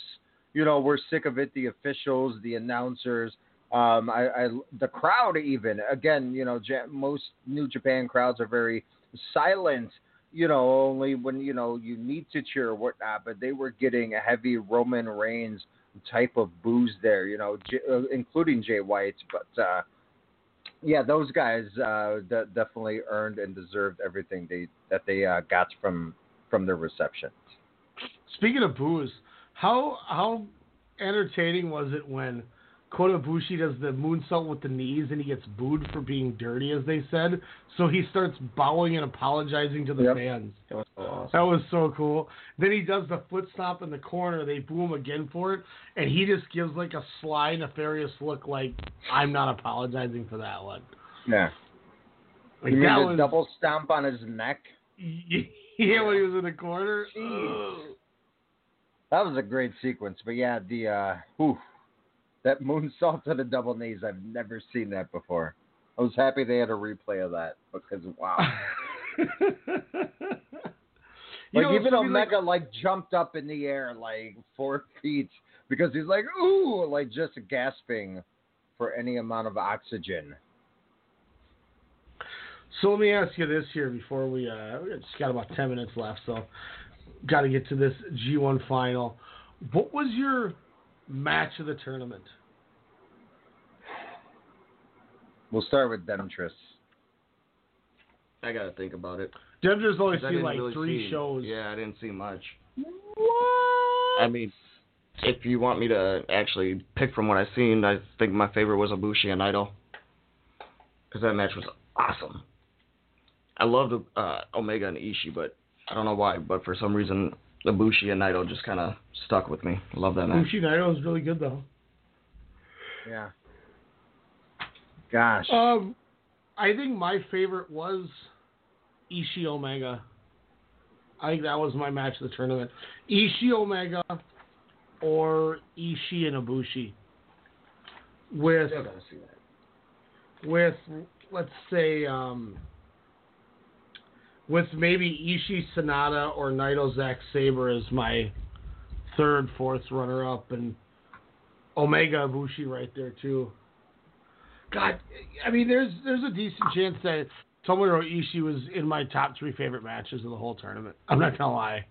you know, were sick of it. The officials, the announcers. Um, I, I the crowd even again, you know, most New Japan crowds are very silent. You know, only when you know you need to cheer or whatnot. But they were getting a heavy Roman Reigns type of booze there. You know, J- uh, including Jay White. But uh, yeah, those guys uh, de- definitely earned and deserved everything they that they uh, got from from their reception. Speaking of booze, how how entertaining was it when Kota Ibushi does the moonsault with the knees and he gets booed for being dirty, as they said. So he starts bowing and apologizing to the Yep. fans. That was so awesome. That was so cool. Then he does the foot stomp in the corner. They boo him again for it, and he just gives like a sly, nefarious look, like I'm not apologizing for that one. Yeah. Like you mean the was double stomp on his neck? [LAUGHS] yeah when he was in the corner. That was a great sequence. But yeah, the uh whew, that moonsault [LAUGHS] to the double knees, I've never seen that before. I was happy they had a replay of that because wow. [LAUGHS] Like know, even something like- Omega like, jumped up in the air like four [LAUGHS] feet because he's like, ooh, like just gasping for any amount of oxygen. So let me ask you this here before we uh we just got about ten minutes left, so got to get to this G1 final. What was your match of the tournament? We'll start with Demetris. I gotta think about it. Denver's only I seen like really three see- shows. Yeah, I didn't see much. What? I mean, if you want me to actually pick from what I've seen, I think my favorite was Ibushi and Idol Because that match was awesome. I loved uh, Omega and Ishii, but I don't know why, but for some reason, Ibushi and Naito just kind of stuck with me. Love that match. Bushi Naito was really good though. Yeah. Gosh. Um, I think my favorite was Ishii Omega. I think that was my match of the tournament. Ishii Omega or Ishii and Ibushi. With Still gotta see that. with let's say um, with maybe Ishii Sanada or Naito Zack Sabre as my third, fourth runner up, and Omega Bushi right there too. God, I mean, there's there's a decent chance that Tomohiro Ishii was in my top three favorite matches of the whole tournament. I'm not gonna lie.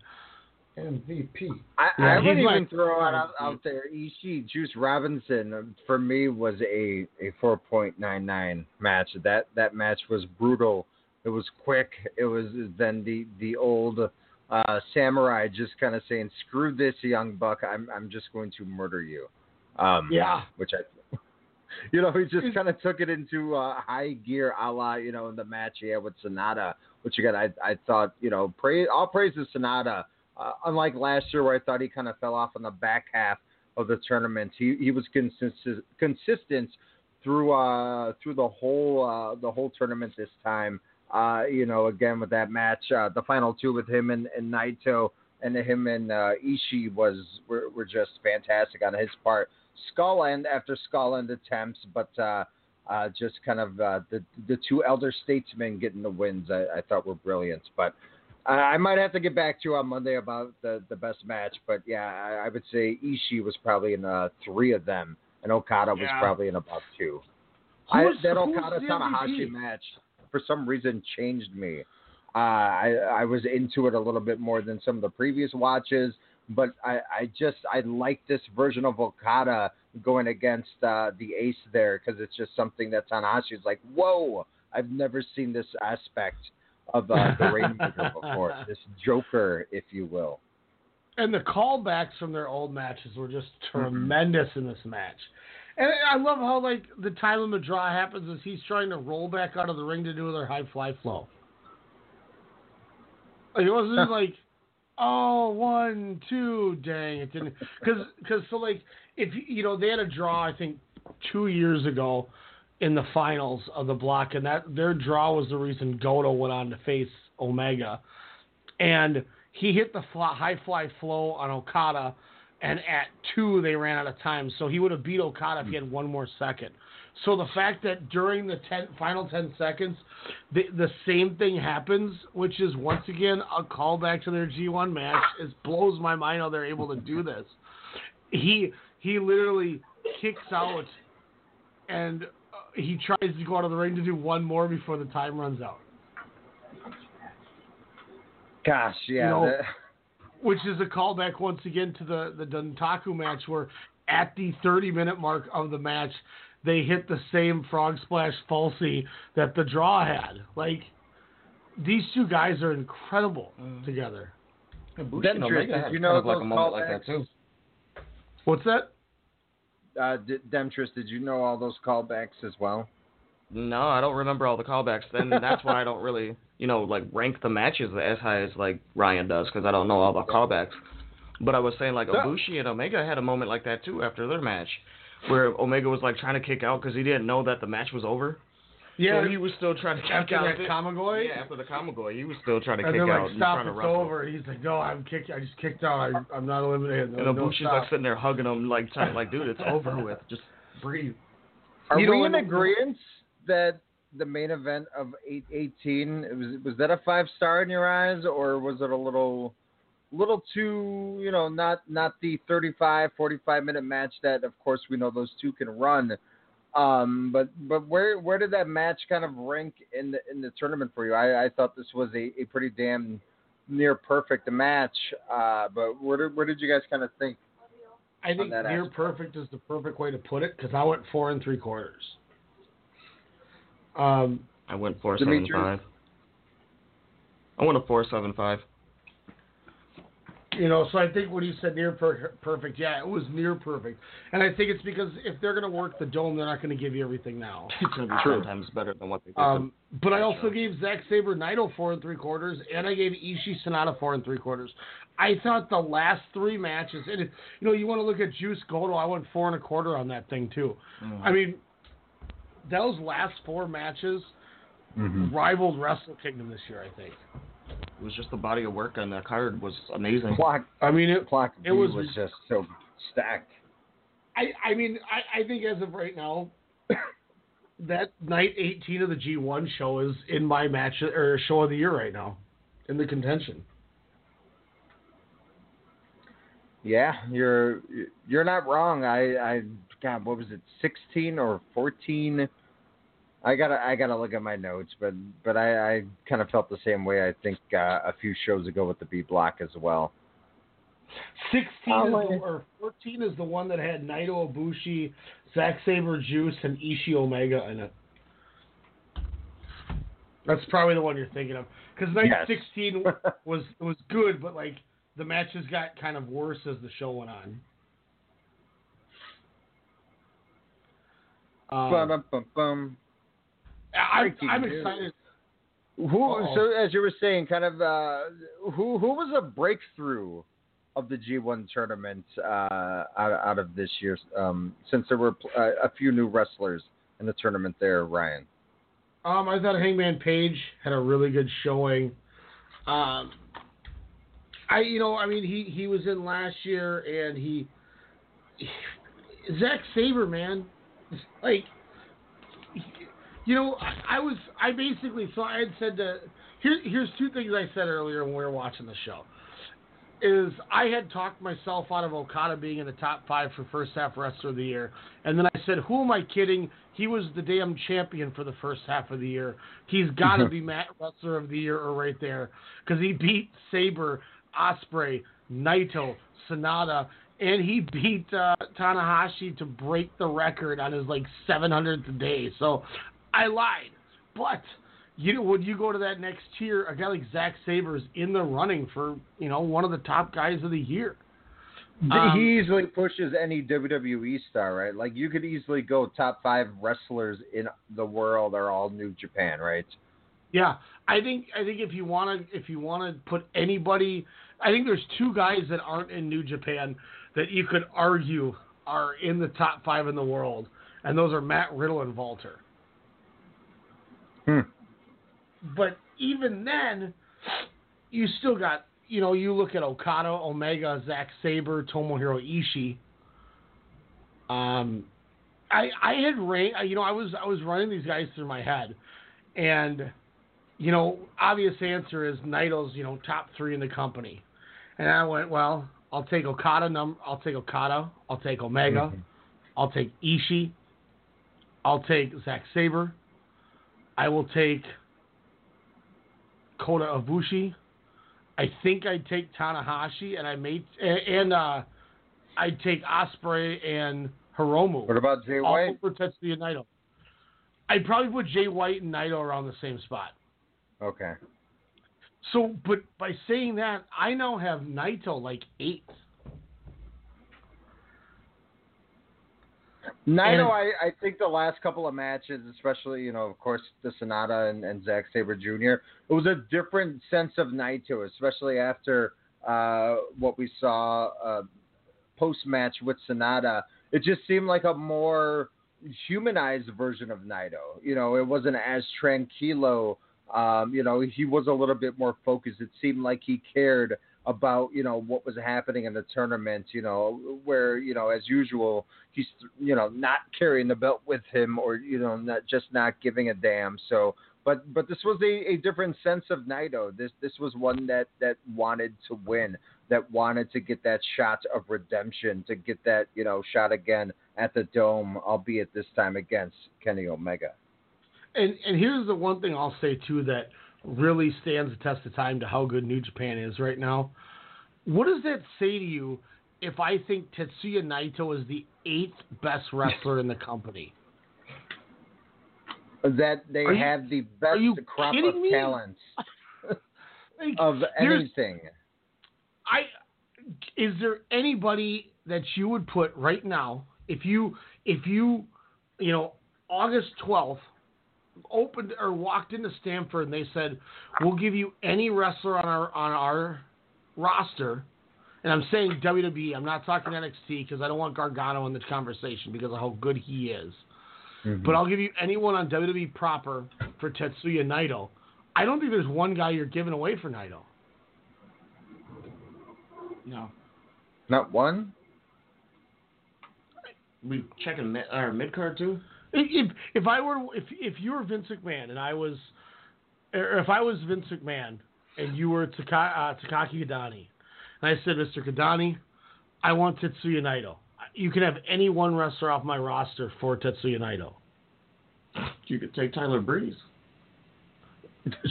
MVP. I, Yeah, I would he's my- even throw it out, out there. Ishii Juice Robinson uh, for me was a a four point nine nine match. That that match was brutal. It was quick. It was then the the old uh, samurai just kind of saying, "Screw this, young buck. I'm I'm just going to murder you." Um, Yeah. Which I, [LAUGHS] you know, he just kind of took it into uh, high gear, a la you know in the match he had with Sanada. Which again, I I thought you know, praise all praise to Sanada. Uh, unlike last year, where I thought he kind of fell off in the back half of the tournament, he he was consistent consistent through uh through the whole uh the whole tournament this time. Uh, you know, again with that match, uh, the final two with him and, and Naito and him and uh, Ishii was were, were just fantastic on his part. Skull end after skull end attempts, but uh, uh, just kind of uh, the the two elder statesmen getting the wins, I, I thought were brilliant. But I I might have to get back to you on Monday about the, the best match, but yeah, I, I would say Ishii was probably in uh, three of them, and Okada was probably in about two. I, Who's- that Okada Tanahashi match, for some reason, changed me. Uh, I I was into it a little bit more than some of the previous watches, but I, I just I like this version of Okada going against uh, the Ace there because it's just something that Tanahashi's like, whoa, I've never seen this aspect of uh, the Rainmaker [LAUGHS] before, this Joker, if you will. And the callbacks from their old matches were just Mm-hmm. tremendous in this match. And I love how like the time of the draw happens is he's trying to roll back out of the ring to do their high fly flow. Like it wasn't like, oh one two, dang it didn't because because so like if you- you know they had a draw I think two years ago in the finals of the block and that their draw was the reason Goto went on to face Omega and he hit the fly, high fly flow on Okada, and at two they ran out of time, so he would have beat Okada if he had one more second. So the fact that during the ten, final ten seconds, the the same thing happens, which is once again a callback to their G1 match, it blows my mind how they're able to do this. He he literally kicks out and uh, he tries to go out of the ring to do one more before the time runs out. Gosh, yeah. You know, that- which is a callback once again to the the Dontaku match where at the 30 minute mark of the match they hit the same frog splash falsy that the draw had. Like these two guys are incredible together. Bushi and Omega had you kind know of like a those moment like that callbacks? too. What's that? uh, D- Demetrius, did you know all those callbacks as well? No, I don't remember all the callbacks. Then that's why I don't really, you know, like rank the matches as high as like Ryan does because I don't know all the callbacks. But I was saying like So- Ibushi and Omega had a moment like that too after their match, where Omega was like trying to kick out because he didn't know that the match was over. Yeah, so he was still trying to kick after out. that the- Kamigoye. Yeah, after the Kamigoye, he was still trying to and kick they're out like, and "Stop! trying to It's over." He's like, "No, I'm kicked. I just kicked out. I, I'm not eliminated." And No, no, Ibushi's stop. like sitting there hugging him, like trying, like, dude, it's over with. Just breathe. Are You we in agreement that the main event of eight eighteen was was that a five star in your eyes, or was it a little, little too, you know, not not the 35, 45 minute match that, of course, we know those two can run. Um, but but where where did that match kind of rank in the in the tournament for you? I, I thought this was a, a pretty damn near perfect match. Uh, but where did where did you guys kind of think? I think near aspect. perfect is the perfect way to put it because I went four and three quarters. Um, I went four seven Demetrius? five. I went a four seven five. You know, so I think when you said near per- perfect, yeah, it was near perfect, and I think it's because if they're going to work the dome, they're not going to give you everything now. [LAUGHS] It's gonna be ten times better than what they did. Um, but I also gave Zack Sabre Naito four and three quarters, and I gave Ishii Sanada four and three quarters. I thought the last three matches, and it, you know, you want to look at Juice Goto, I went four and a quarter on that thing too. Mm-hmm. I mean, those last four matches mm-hmm. rivaled Wrestle Kingdom this year. I think. It was just the body of work on that card was amazing. Clock I mean, it. clock It was- was just so stacked. I, I mean, I, I think as of right now, [COUGHS] that night 18 of the G1 show is in my match or show of the year right now, in the contention. Yeah, you're you're not wrong. I I God, what was it, sixteen or fourteen? I gotta I gotta look at my notes, but but I, I kind of felt the same way. I think uh, a few shows ago with the B block as well. 16 Oh, is the, or 14 is the one that had Naito Ibushi, Zack Sabre Juice, and Ishii Omega in it. That's probably the one you're thinking of. Because night Yes. 16 [LAUGHS] was was good, but like the matches got kind of worse as the show went on. Um, bum, bum. I, breaking I'm excited. Who? Uh-oh. So as you were saying, kind of uh, who who was a breakthrough of the G1 tournament uh, out, out of this year? Um, since there were uh, a few new wrestlers in the tournament there, Ryan. Um, I thought Hangman Page had a really good showing. Um, I, you know, I mean, he he was in last year, and he, Zack Sabre, man, like, you know, I, I was, I basically, so I had said to, here, here's two things I said earlier when we were watching the show. Is I had talked myself out of Okada being in the top five for first half wrestler of the year, and then I said, "Who am I kidding? He was the damn champion for the first half of the year. He's got to be [LAUGHS] Matt Wrestler of the Year or right there because he beat Sabre, Ospreay, Naito, Sanada, and he beat uh, Tanahashi to break the record on his like 700th day. So I lied, but you know, when you go to that next tier, a guy like Zack Sabre is in the running for you know one of the top guys of the year. Um, he easily pushes any WWE star, right? Like you could easily go top five wrestlers in the world are all New Japan, right? Yeah, I think I think if you want to if you want to put anybody, I think there's two guys that aren't in New Japan that you could argue are in the top five in the world, and those are Matt Riddle and Walter. Hmm. But even then, you still got you know you look at Okada, Omega, Zack Sabre, Tomohiro Ishii. Um, I I had ran you know I was I was running these guys through my head, and you know obvious answer is Naito's you know top three in the company, and I went well I'll take Okada num I'll take Okada I'll take Omega, I'll take Ishii, I'll take Zack Sabre. I will take Kota Ibushi. I think I'd take Tanahashi, and I may and uh, I'd take Ospreay and Hiromu. What about Jay all White? over Tetsuya Naito. I'd probably put Jay White and Naito around the same spot. Okay. So, but by saying that, I now have Naito like eight. Naito, I, I think the last couple of matches, especially, you know, of course, the Sanada and, and Zack Sabre Jr., it was a different sense of Naito, especially after uh, what we saw uh, post match with Sanada. It just seemed like a more humanized version of Naito. You know, it wasn't as tranquilo. Um, you know, he was a little bit more focused. It seemed like he cared about you know what was happening in the tournament. You know, where you know as usual he's you know not carrying the belt with him or you know not just not giving a damn. So, but but this was a, a different sense of Naito. This this was one that that wanted to win, that wanted to get that shot of redemption, to get that you know shot again at the dome, albeit this time against Kenny Omega. And and here's the one thing I'll say too that really stands the test of time to how good New Japan is right now. What does that say to you if I think Tetsuya Naito is the eighth best wrestler in the company? That they Are you- have the best you crop of me? talent [LAUGHS] Like, of anything. I is there anybody that you would put right now if you if you you know August twelfth opened or walked into Stamford and they said we'll give you any wrestler on our on our roster and I'm saying WWE I'm not talking NXT because I don't want Gargano in this conversation because of how good he is mm-hmm. but I'll give you anyone on WWE proper for Tetsuya Naito I don't think there's one guy you're giving away for Naito No. Not one. We checking mid, or mid card too. If if I were if if you were Vince McMahon and I was, or if I was Vince McMahon and you were Taka, uh, Takaaki Kidani, and I said, Mr. Kidani, I want Tetsuya Naito. You can have any one wrestler off my roster for Tetsuya Naito. You could take Tyler Breeze.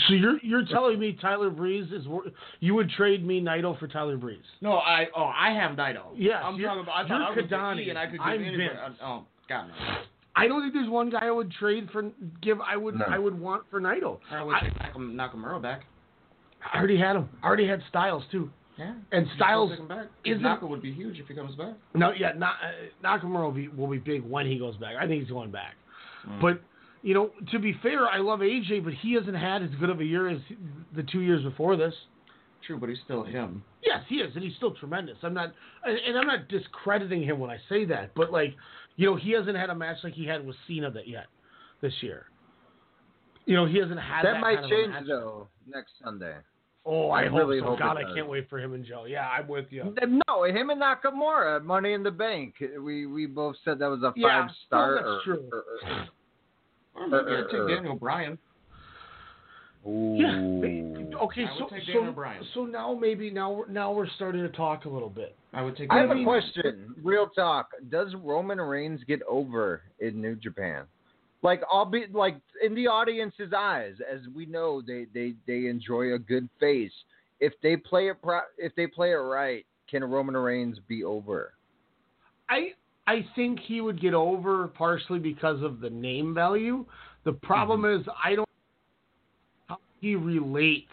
So you're you're telling me Tyler Breeze is wor- you would trade me Naito for Tyler Breeze? No, I oh I have Naito. Yes, I'm you're- talking about. I you're thought I was Kidani. Kidani, and I could give I'm anybody. Vince. uh, oh, got me. I don't think there's one guy I would trade for give I would No. I would want for Naito. I would I, take Nakam- Nakamura back. I already had him. I already had Styles too. Yeah. And Styles take isn't- Naka would be huge if he comes back. No, yeah, not, uh, Nakamura will be, will be big when he goes back. I think he's going back. Mm. But you know, to be fair, I love AJ, but he hasn't had as good of a year as the two years before this. True, but he's still him. Yes, he is, and he's still tremendous. I'm not, and and I'm not discrediting him when I say that, but like, you know, he hasn't had a match like he had with Cena that yet this year. You know, he hasn't had that, That might kind of a change match. though next Sunday. Oh, I, I hope really so. hope it God, I can't wait for him and Joe. Yeah, I'm with you. No, him and Nakamura, at Money in the Bank. We we both said that was a Yeah, five star. well, that's true. Or maybe Uh, I'd take uh, Daniel Bryan. Yeah. Okay, so so, Daniel so now maybe now we're, now we're starting to talk a little bit. I would take. I have Daniel a question. Real talk. Does Roman Reigns get over in New Japan? Like, I'll be like in the audience's eyes, as we know, they they they enjoy a good face. If they play it pro- if they play it right, can Roman Reigns be over? I I think he would get over partially because of the name value. The problem Mm-hmm. is I don't how he relates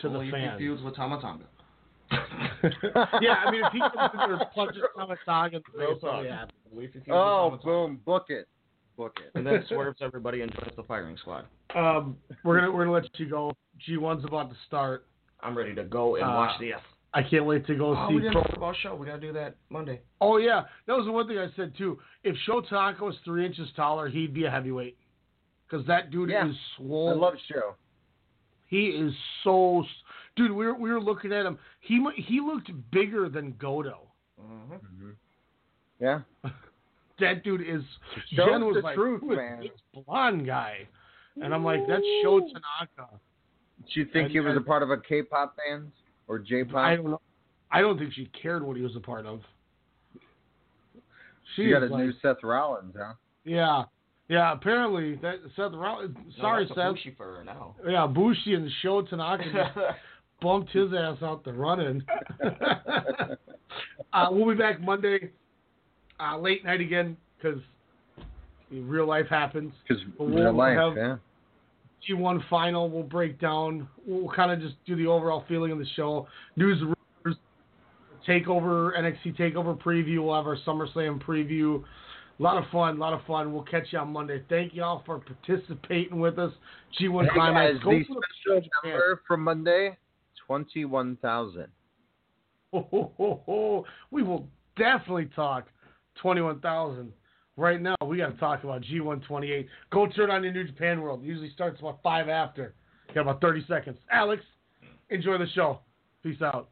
to Well, the he fans. feuds with Tama Tonga. [LAUGHS] yeah, I mean if he comes in there and punches [LAUGHS] Tama Tonga in the Real face, I'll be talk. happy. If he feuds Oh, with boom! Book it, book it. And then swerves everybody and joins the firing squad. Um, we're gonna we're gonna let you go. G one's about to start. I'm ready to go and Uh, watch the F. I can't wait to go Oh, see we didn't Pro. talk about show. We gotta do that Monday. Oh yeah, that was the one thing I said too. If Shotaka was three inches taller, he'd be a heavyweight. Because that dude Yeah. is I swole. love show. He is so, dude. We were we were looking at him. He he looked bigger than Godo. Mm-hmm. Yeah. [LAUGHS] That dude is. Shows Jen was the like, truth, man." this blonde guy? And I'm like, that's Sho Tanaka. Do you think And- he was a part of a K-pop band or J-pop? I don't know. I don't think she cared what he was a part of. She you got a like, new Seth Rollins, huh? yeah, Yeah, apparently that Seth Rollins. Sorry, no, that's Seth. a Bushi for her now. Yeah, Bushi and Sho Tanaka just [LAUGHS] bumped his ass out the running. [LAUGHS] uh, we'll be back Monday, uh, late night again, because real life happens. Because real we'll life, have yeah. G1 final. We'll break down. We'll kind of just do the overall feeling of the show. News, rumors, takeover, NXT takeover preview. We'll have our SummerSlam preview. A lot of fun, a lot of fun. We'll catch you on Monday. Thank y'all for participating with us. G1 Hey Climax. guys, Go the the- special number for Monday, twenty-one thousand. Ho, ho, ho, ho. We will definitely talk 21,000. Right now, we got to talk about G128. Go turn on your New Japan World. It usually starts about 5 after. You got about 30 seconds. Alex, enjoy the show. Peace out.